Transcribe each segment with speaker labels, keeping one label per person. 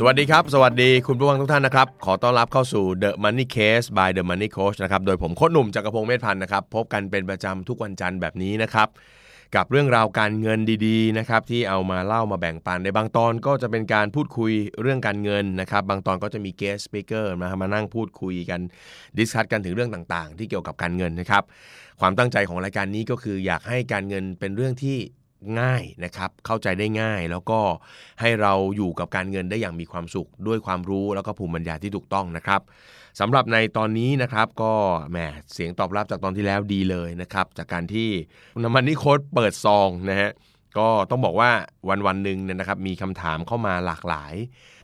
Speaker 1: สวัสดีครับ สวัสดีคุณผู้ฟังทุกท่านนะครับ ขอต้อนรับเข้าสู่ The Money Case by The Money Coach นะครับ โดยผมโค้ชหนุ่มจักรพงศ์เมธพันธ์นะครับ พบกันเป็นประจำทุกวันจันทร์แบบนี้นะครับ กับเรื่องราวการเงินดีๆนะครับที่เอามาเล่ามาแบ่งปัน ในบางตอนก็จะเป็นการพูดคุยเรื่องการเงินนะครับ บางตอนก็จะมี guest speaker มามานั่งพูดคุยกันดิสคัทกันถึงเรื่องต่างๆ ที่เกี่ยวกับการเงินนะครับ ความตั้งใจของรายการนี้ก็คืออยากให้การเงินเป็นเรื่องที่ ง่ายนะครับเข้าใจได้ง่าย แล้วก็ให้เราอยู่กับการเงินได้อย่างมีความสุขด้วยความรู้แล้วก็ภูมิปัญญาที่ถูกต้องนะครับสำหรับในตอนนี้นะครับก็แหมเสียงตอบรับจากตอนที่แล้วดีเลยนะครับจากการที่นำ Money Coach เปิดซองนะฮะก็ต้องบอกว่าวันวันหนึ่งเนี่ยนะครับมีคำถามเข้ามาหลากหลาย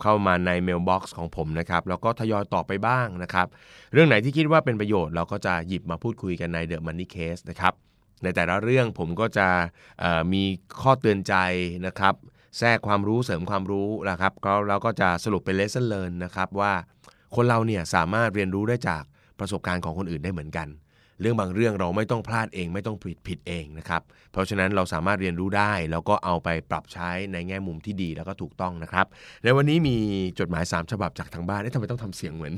Speaker 1: เข้ามาใน mailbox ของผมนะครับแล้วก็ทยอยตอบไปบ้างนะครับ เรื่องไหนที่คิดว่าเป็นประโยชน์เราก็จะหยิบมาพูดคุยกันใน The Money Case นะครับ ในแต่ละเรื่องผมก็จะมีข้อเตือนใจนะครับแทรกความรู้เสริมความรู้นะครับก็เราก็จะสรุปเป็น lesson learn นะครับว่าคนเราเนี่ยสามารถเรียนรู้ได้จากประสบการณ์ของคนอื่นได้เหมือนกัน เรื่องบางเรื่องเราไม่ต้องพลาดเอง ไม่ต้องผิดผิดเองนะครับ เพราะฉะนั้นเราสามารถเรียนรู้ได้ แล้วก็เอาไปปรับใช้ในแง่มุมที่ดีแล้วก็ถูกต้องนะครับ ในวันนี้มีจดหมาย 3 ฉบับจากทางบ้านเอ๊ะทำไมต้องทำเสียงเหมือน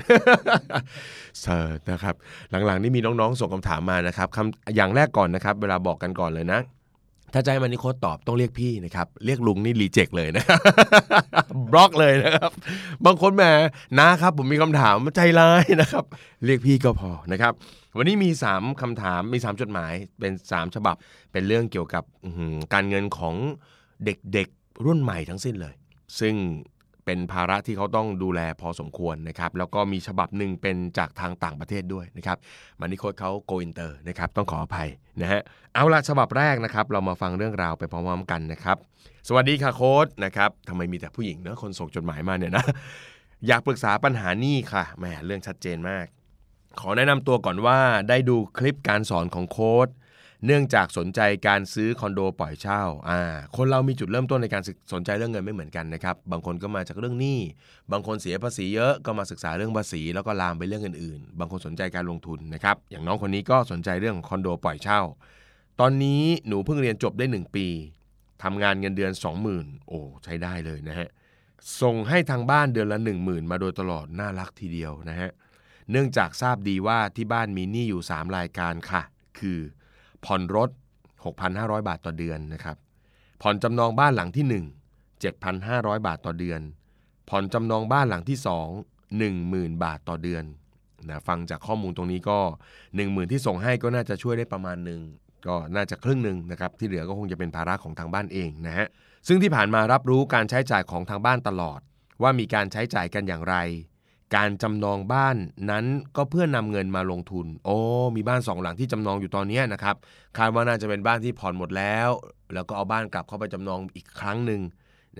Speaker 1: เซอร์นะครับ หลังๆนี่มีน้องๆส่งคำถามมานะครับคำอย่างแรกก่อนนะครับ เวลาบอกกันก่อนเลยนะถ้าให้มันนิโคตอบต้องเรียกพี่นะครับ เรียกลุงนี่รีเจ็คเลยนะบล็อกเลยนะครับ บางคนแหมนะครับ ผมมีคำถามใจร้ายนะครับ เรียกพี่ก็พอนะครับ วันนี้มี 3คำถามมี 3 จดหมายเป็น 3 ฉบับ เป็นเรื่องเกี่ยวกับการเงินของเด็กๆรุ่นใหม่ทั้งสิ้นเลย ซึ่งเป็นภาระที่เขาต้องดูแลพอสมควรนะครับ แล้วก็มีฉบับหนึ่งเป็นจากทางต่างประเทศด้วยนะครับ Money Coach เขา go inter นะครับ ต้องขออภัยนะฮะเอาละฉบับแรกนะครับ เรามาฟังเรื่องราวไปพร้อมๆกันนะครับ สวัสดีค่ะโค้ดนะครับทำไมมีแต่ผู้หญิงเนะคนส่งจดหมายมาเนี่ยนะ อยากปรึกษาปัญหานี่ค่ะแหมเรื่องชัดเจนมาก ขอแนะนำตัวก่อนว่าได้ดูคลิปการสอนของโค้ดเนื่องจากสนใจการซื้อคอนโดปล่อยเช่าอ่าคนเรามีจุดเริ่มต้นในการสนใจเรื่องเงินไม่เหมือนกันนะครับ บางคนก็มาจากเรื่องหนี้ บางคนเสียภาษีเยอะก็มาศึกษาเรื่องภาษี แล้วก็ลามไปเรื่องอื่นๆ บางคนสนใจการลงทุนนะครับ อย่างน้องคนนี้ก็สนใจเรื่องคอนโดปล่อยเช่า ตอนนี้หนูเพิ่งเรียนจบได้ 1 ปีทำงานเงินเดือน 20,000 โอ้ใช้ได้เลยนะฮะ ส่งให้ทางบ้านเดือนละ 10,000 มาโดยตลอดน่ารักทีเดียวนะฮะ เนื่องจากทราบดีว่าที่บ้านมีหนี้อยู่ 3 รายการค่ะ คือผ่อนรถ 6,500 บาทต่อเดือนนะครับผ่อนจำนองบ้านหลังที่ 1 7,500 บาทต่อเดือน ผ่อนจำนองบ้านหลังที่ 2 10,000 บาทต่อเดือนนะฟังจากข้อมูลตรงนี้ก็ 10,000 ที่ส่งให้ก็น่าจะช่วยได้ประมาณหนึ่งก็น่าจะครึ่งหนึ่งนะครับที่เหลือก็คงจะเป็นภาระของทางบ้านเองนะฮะซึ่งที่ผ่านมารับรู้การใช้จ่ายของทางบ้านตลอด ว่ามีการใช้จ่ายกันอย่างไร การจำนองบ้านนั้นก็เพื่อนำเงินมาลงทุน โอ้ มีบ้านสองหลังที่จำนองอยู่ตอนนี้นะครับ คาดว่าน่าจะเป็นบ้านที่ผ่อนหมดแล้ว แล้วก็เอาบ้านกลับเข้าไปจำนองอีกครั้งหนึ่ง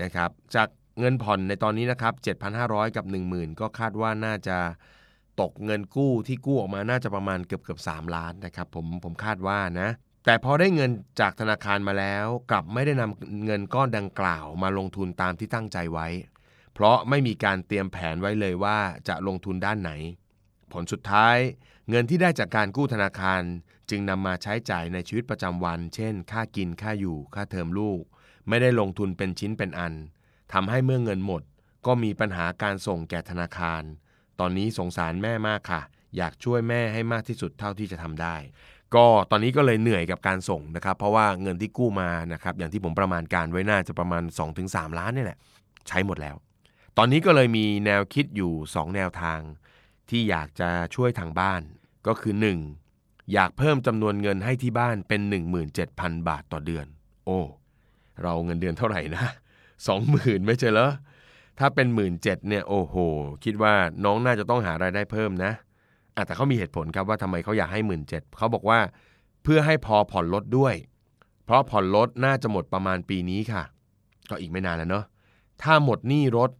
Speaker 1: นะครับ จากเงินผ่อนในตอนนี้นะครับ 7,500 กับ 10,000 ก็คาดว่าน่าจะตกเงินกู้ที่กู้ออกมาน่าจะประมาณเกือบเกือบ3ล้านนะครับผมผมคาดว่านะ แต่พอได้เงินจากธนาคารมาแล้ว กลับไม่ได้นำเงินก้อนดังกล่าว มาลงทุนตามที่ตั้งใจไว้ เพราะไม่มีการเตรียมแผนไว้เลยว่าจะลงทุนด้านไหน ผลสุดท้าย เงินที่ได้จากการกู้ธนาคาร จึงนำมาใช้จ่ายในชีวิตประจำวัน เช่น ค่ากินค่าอยู่ค่าเทอมลูก ไม่ได้ลงทุนเป็นชิ้นเป็นอันทำให้เมื่อเงินหมด ก็มีปัญหาการส่งแก่ธนาคาร ตอนนี้สงสารแม่มากค่ะ อยากช่วยแม่ให้มากที่สุดเท่าที่จะทำได้ก็ตอนนี้ก็เลยเหนื่อยกับการส่งนะครับ เพราะว่าเงินที่กู้มานะครับอย่างที่ผมประมาณการไว้น่าจะประมาณ 2-3 ล้านนี่แหละ ใช้หมดแล้ว ตอนนี้ก็เลยมีแนวคิดอยู่ 2 แนวทาง ที่อยากจะช่วยทางบ้าน ก็คือ 1. อยากเพิ่มจำนวนเงินให้ที่บ้านเป็น 17,000 บาทต่อเดือน โอ้ เราเงินเดือนเท่าไหร่นะ 20,000 ไม่ใช่เหรอ ถ้าเป็น1 7ื่นเนี่ยโอ้โห คิดว่าน้องน่าจะต้องหารายได้เพิ่มนะอะแต่เขามีเหตุผลครับว่าทำไมเขาอยากให้1 7ื่นเขาบอกว่าเพื่อให้พอผ่อนรถด้วย เพราะผ่อนรถน่าจะหมดประมาณปีนี้ค่ะ ก็อีกไม่นานแล้วเนาะถ้าหมดหนี้รถ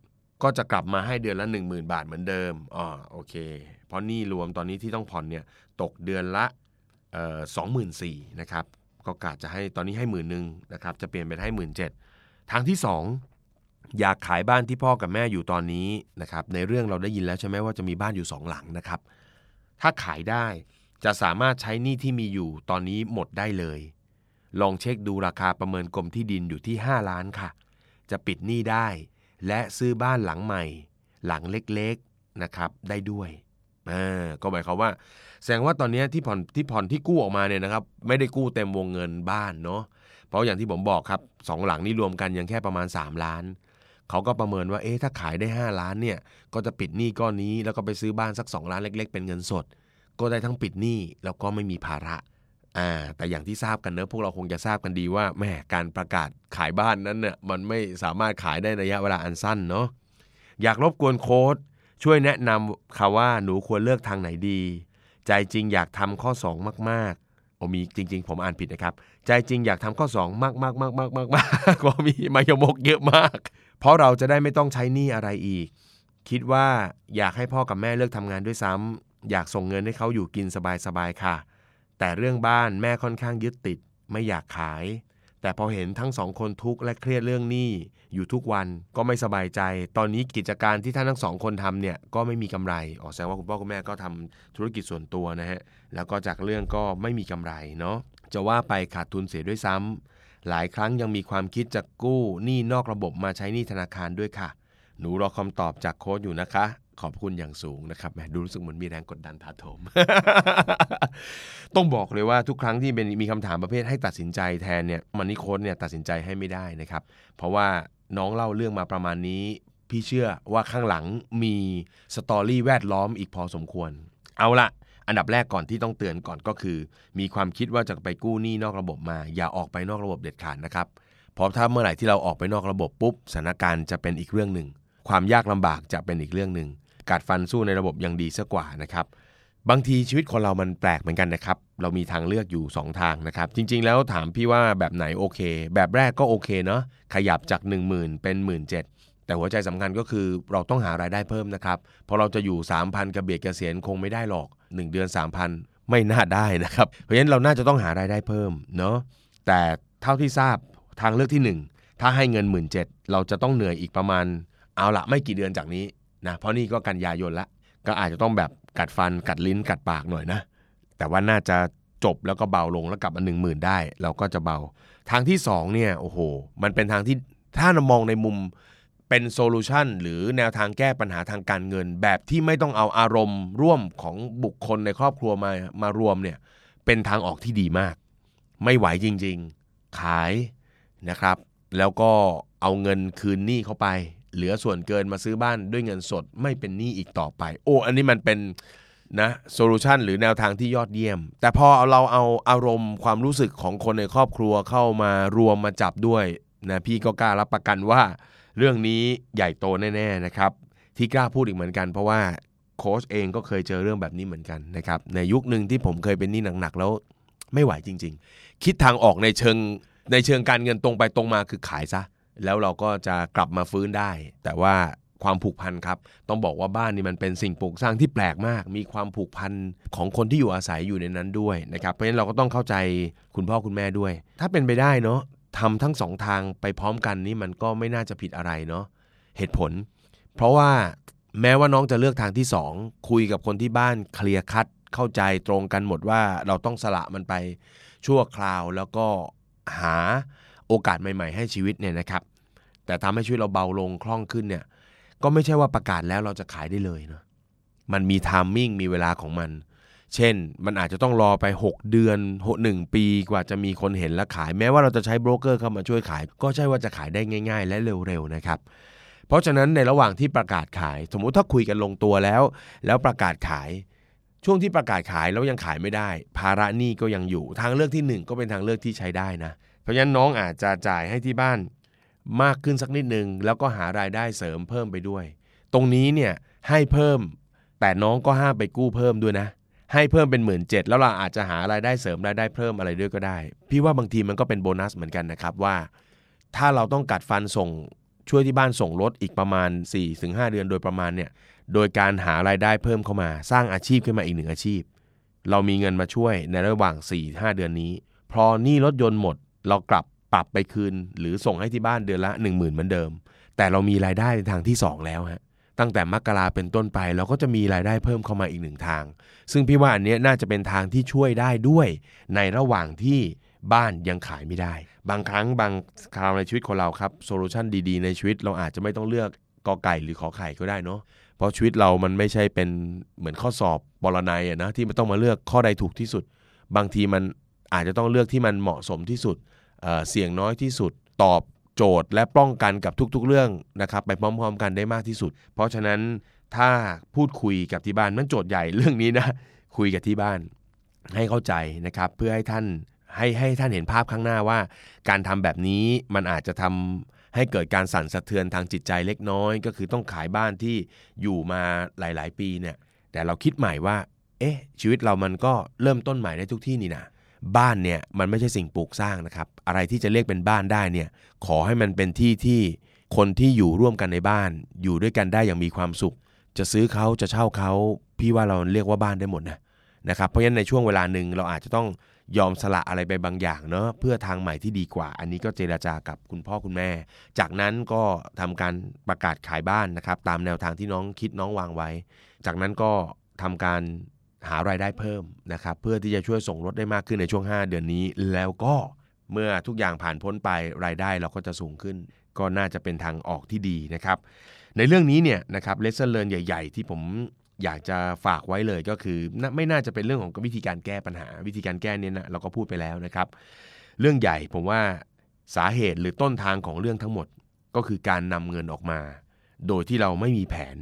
Speaker 1: ก็จะกลับมาให้เดือนละ 10,000 บาทเหมือนเดิมอ๋อโอเค เพราะหนี่รวมตอนนี้ที่ต้องผ่อนเนี่ยตกเดือนละสองหมื่นสี่นะครับ ก็กะจะให้ตอนนี้ให้หมื่นหนึ่งนะครับ จะเปลี่ยนเป็นให้หมื่นเจ็ดทางที่สองอยากขายบ้านที่พ่อกับแม่อยู่ตอนนี้นะครับ ในเรื่องเราได้ยินแล้วใช่ไหมว่าจะมีบ้านอยู่สองหลังนะครับ ถ้าขายได้จะสามารถใช้หนี้ที่มีอยู่ตอนนี้หมดได้เลย ลองเช็คดูราคาประเมินกรมที่ดินอยู่ที่ 5 ล้านค่ะ จะปิดหนี้ได้ และซื้อบ้านหลังใหม่ หลังเล็กๆนะครับได้ด้วยอ่าก็หมายความว่า แสดงว่าตอนนี้ที่ผ่อนที่ผ่อนที่กู้ออกมาเนี่ยนะครับ ไม่ได้กู้เต็มวงเงินบ้านเนาะเพราะอย่างที่ผมบอกครับสองหลังนี้รวมกันยังแค่ประมาณ 3 ล้านเขาก็ประเมินว่าเอ๊ะถ้าขายได้ 5 ล้านเนี่ยก็จะปิดหนี้ก้อนนี้ แล้วก็ไปซื้อบ้านสัก 2 ล้านเล็ก ๆ เป็นเงินสด ก็ได้ทั้งปิดหนี้แล้วก็ไม่มีภาระ อ่าแต่อย่างที่ทราบกันเนอะพวกเราคงจะทราบกันดีว่าแม่การประกาศขายบ้านนั้นเนี่ยมันไม่สามารถขายได้ระยะเวลาอันสั้นเนาะอยากรบกวนโค้ดช่วยแนะนำค่ะว่าหนูควรเลือกทางไหนดี ใจจริงอยากทำข้อ 2 มากๆโอมีจริง ๆ ผมอ่านผิดนะครับ ใจจริงอยากทำข้อ 2 มากมากมากมากมากมากก็มีมายมกเยอะมาก เพราะเราจะได้ไม่ต้องใช้หนี้อะไรอีก คิดว่าอยากให้พ่อกับแม่เลิกทำงานด้วยซ้ำอยากส่งเงินให้เขาอยู่กินสบายๆค่ะ แต่เรื่องบ้านแม่ค่อนข้างยึดติดไม่อยากขาย แต่พอเห็นทั้งสองคนทุกข์และเครียดเรื่องหนี้อยู่ทุกวันก็ไม่สบายใจ ตอนนี้กิจการที่ท่านทั้งสองคนทำเนี่ยก็ไม่มีกำไรอ๋อแสดงว่าคุณพ่อคุณแม่ก็ทำธุรกิจส่วนตัวนะฮะแล้วก็จากเรื่องก็ไม่มีกำไรเนาะจะว่าไปขาดทุนเสียด้วยซ้ำหลายครั้งยังมีความคิดจะกู้หนี้นอกระบบมาใช้หนี้ธนาคารด้วยค่ะ หนูรอคำตอบจากโค้ดอยู่นะคะ ขอบคุณอย่างสูงนะครับแหมดูรู้สึกเหมือนมีแรงกดดันถาโถม ต้องบอกเลยว่าทุกครั้งที่เป็นมีคำถามประเภทให้ตัดสินใจแทนเนี่ยมันนี่โค้ดเนี่ยตัดสินใจให้ไม่ได้นะครับ เพราะว่าน้องเล่าเรื่องมาประมาณนี้ พี่เชื่อว่าข้างหลังมีสตอรี่แวดล้อมอีกพอสมควร เอาละอันดับแรกก่อนที่ต้องเตือนก่อนก็คือ มีความคิดว่าจะไปกู้หนี้นอกระบบมา อย่าออกไปนอกระบบเด็ดขาดนะครับเพราะถ้าเมื่อไหร่ที่เราออกไปนอกระบบปุ๊บสถานการณ์จะเป็นอีกเรื่องหนึ่งความยากลำบากจะเป็นอีกเรื่องหนึ่ง กัดฟันสู้ในระบบยังดีซะกว่านะครับบางทีชีวิตคนเรามันแปลกเหมือนกันนะครับ เรามีทางเลือกอยู่ 2 ทางนะครับ จริง ๆ แล้วถามพี่ว่าแบบไหนโอเค แบบแรกก็โอเคเนาะ ขยับจาก 1 0,000 เป็น 1 7ื่นแต่หัวใจสำคัญก็คือเราต้องหารายได้เพิ่มนะครับ เพราะเราจะอยู่ 3,000 กระเบียดเกษียณคงไม่ได้หรอก 1 เดือน 3,000 ไม่น่าได้นะครับ เพราะฉะนั้นเราน่าจะต้องหารายได้เพิ่มเนาะ แต่เท่าที่ทราบทางเลือกที่ 1 ถ้าให้เงิน 1 7ื่นเราจะต้องเหนื่อยอีกประมาณ เอาละไม่กี่เดือนจากนี้ นะเพราะนี่ก็กันยายนละ ก็อาจจะต้องแบบกัดฟันกัดลิ้นกัดปากหน่อยนะ แต่ว่าน่าจะจบแล้วก็เบาลงแล้วกลับมาหนึ่งหมื่นได้ เราก็จะเบา ทางที่2เนี่ยโอ้โห มันเป็นทางที่ถ้าเรามองในมุมเป็นโซลูชันหรือแนวทางแก้ปัญหาทางการเงิน แบบที่ไม่ต้องเอาอารมณ์ร่วมของบุคคลในครอบครัวมามารวมเนี่ยเป็นทางออกที่ดีมาก ไม่ไหวจริง ๆ ขายนะครับ แล้วก็เอาเงินคืนหนี้เข้าไป เหลือส่วนเกินมาซื้อบ้านด้วยเงินสดไม่เป็นหนี้อีกต่อไป โอ้ อันนี้มันเป็นนะโซลูชันหรือแนวทางที่ยอดเยี่ยม แต่พอเราเอาอารมณ์ความรู้สึกของคนในครอบครัวเข้ามารวมมาจับด้วยนะพี่ก็กล้ารับประกันว่า เรื่องนี้ใหญ่โตแน่ๆนะครับ ที่กล้าพูดอีกเหมือนกัน เพราะว่าโค้ชเองก็เคยเจอเรื่องแบบนี้เหมือนกันนะครับในยุคหนึ่งที่ผมเคยเป็นหนี้หนักๆแล้ว ไม่ไหวจริง ๆ คิดทางออกในเชิงในเชิงการเงินตรงไปตรงมาคือขายซะ แล้วเราก็จะกลับมาฟื้นได้ แต่ว่าความผูกพันครับ ต้องบอกว่าบ้านนี่มันเป็นสิ่งปลูกสร้างที่แปลกมาก มีความผูกพันของคนที่อยู่อาศัยอยู่ในนั้นด้วยนะครับ เพราะฉะนั้นเราก็ต้องเข้าใจคุณพ่อคุณแม่ด้วย ถ้าเป็นไปได้เนาะทำทั้งสองทางไปพร้อมกันนี่มันก็ไม่น่าจะผิดอะไรเนาะเหตุผล เพราะว่าแม้ว่าน้องจะเลือกทางที่ 2 คุยกับคนที่บ้านเคลียร์คัดเข้าใจตรงกันหมดว่าเราต้องสละมันไปชั่วคราวแล้วก็หา โอกาสใหม่ ๆ ให้ชีวิตเนี่ยนะครับ แต่ทำให้ชีวิตเราเบาลงคล่องขึ้นเนี่ย ก็ไม่ใช่ว่าประกาศแล้วเราจะขายได้เลยเนาะมันมีไทามมิ่งมีเวลาของมัน เช่น มันอาจจะต้องรอไป 6 เดือนหนึ่งปีกว่าจะมีคนเห็นและขาย แม้ว่าเราจะใช้โบรกเกอร์เข้ามาช่วยขาย ก็ใช่ว่าจะขายได้ง่าย ๆ และเร็วๆนะครับเพราะฉะนั้นในระหว่างที่ประกาศขาย สมมุติถ้าคุยกันลงตัวแล้ว แล้วประกาศขาย ช่วงที่ประกาศขายแล้วยังขายไม่ได้ ภาระหนี้ก็ยังอยู่ ทางเลือกที่ 1 ก็เป็นทางเลือกที่ใช้ได้นะ เพราะฉะนั้นน้องอาจจะจ่ายให้ที่บ้านมากขึ้นสักนิดนึง แล้วก็หารายได้เสริมเพิ่มไปด้วย ตรงนี้เนี่ยให้เพิ่มแต่น้องก็ห้ามไปกู้เพิ่มด้วยนะ ให้เพิ่มเป็นหมื่นเจ็ดแล้วเราอาจจะหารายได้เสริมรายได้เพิ่มอะไรด้วยก็ได้ พี่ว่าบางทีมันก็เป็นโบนัสเหมือนกันนะครับว่า ถ้าเราต้องกัดฟันส่งช่วยที่บ้านส่งรถอีกประมาณ 4-5 เดือนโดยประมาณเนี่ยโดยการหารายได้เพิ่มเข้ามา สร้างอาชีพขึ้นมาอีกหนึ่งอาชีพ เรามีเงินมาช่วยในระหว่าง 4-5 เดือนนี้ พอหนี้รถยนต์หมด เรากลับปรับไปคืน หรือส่งให้ที่บ้านเดือนละ 1 0,000เหมือนเดิม แต่เรามีรายได้ในทางที่ 2 แล้วฮะตั้งแต่มกราเป็นต้นไปเราก็จะมีรายได้เพิ่มเข้ามาอีกหนึ่งทาง ซึ่งพี่ว่าอันนี้น่าจะเป็นทางที่ช่วยได้ด้วย ในระหว่างที่บ้านยังขายไม่ได้ บางครั้งบางคราวในชีวิตของเราครับโซลูชันดีๆ ในชีวิตเราอาจจะไม่ต้องเลือกกอไก่หรือขอไข่ก็ได้เนาะเพราะชีวิตเรามันไม่ใช่เป็นเหมือนข้อสอบบอลนัยอะนะที่มันต้องมาเลือกข้อใดถูกที่สุด บางทีมันอาจจะต้องเลือกที่มันเหมาะสมที่สุด เสี่ยงน้อยที่สุด ตอบโจทย์และป้องกันกับทุกๆเรื่องนะครับไปพร้อมๆ กันได้มากที่สุด เพราะฉะนั้นถ้าพูดคุยกับที่บ้านนั่นโจทย์ใหญ่เรื่องนี้นะคุยกับที่บ้านให้เข้าใจนะครับ เพื่อให้ท่านให้ให้ท่านเห็นภาพข้างหน้าว่า การทำแบบนี้มันอาจจะทำให้เกิดการสั่นสะเทือนทางจิตใจเล็กน้อย ก็คือต้องขายบ้านที่อยู่มาหลาย ๆ ปีเนี่ยแต่เราคิดใหม่ว่า เอ๊ะ ชีวิตเรามันก็เริ่มต้นใหม่ได้ทุกที่นี่นะ บ้านเนี่ยมันไม่ใช่สิ่งปลูกสร้างนะครับ อะไรที่จะเรียกเป็นบ้านได้เนี่ยขอให้มันเป็นที่ที่คนที่อยู่ร่วมกันในบ้าน อยู่ด้วยกันได้อย่างมีความสุข จะซื้อเขาจะเช่าเขาพี่ว่าเราเรียกว่าบ้านได้หมดนะนะครับเพราะฉะนั้นในช่วงเวลาหนึ่งเราอาจจะต้องยอมสละอะไรไปบางอย่างเนาะเพื่อทางใหม่ที่ดีกว่า อันนี้ก็เจราจากับคุณพ่อคุณแม่ จากนั้นก็ทำการประกาศขายบ้านนะครับ ตามแนวทางที่น้องคิดน้องวางไว้ จากนั้นก็ทำการ หารายได้เพิ่มนะครับเพื่อที่จะช่วยส่งรถได้มากขึ้นในช่วง 5 เดือนนี้ แล้วก็เมื่อทุกอย่างผ่านพ้นไปรายได้เราก็จะสูงขึ้น ก็น่าจะเป็นทางออกที่ดีนะครับ ในเรื่องนี้เนี่ยนะครับ lesson learned ใหญ่ ๆ ที่ผมอยากจะฝากไว้เลยก็คือไม่น่าจะเป็นเรื่องของวิธีการแก้ปัญหา วิธีการแก้เนี่ยนะเราก็พูดไปแล้วนะครับ เรื่องใหญ่ผมว่าสาเหตุหรือต้นทางของเรื่องทั้งหมดก็คือการนำเงินออกมา โดยที่เราไม่มีแผน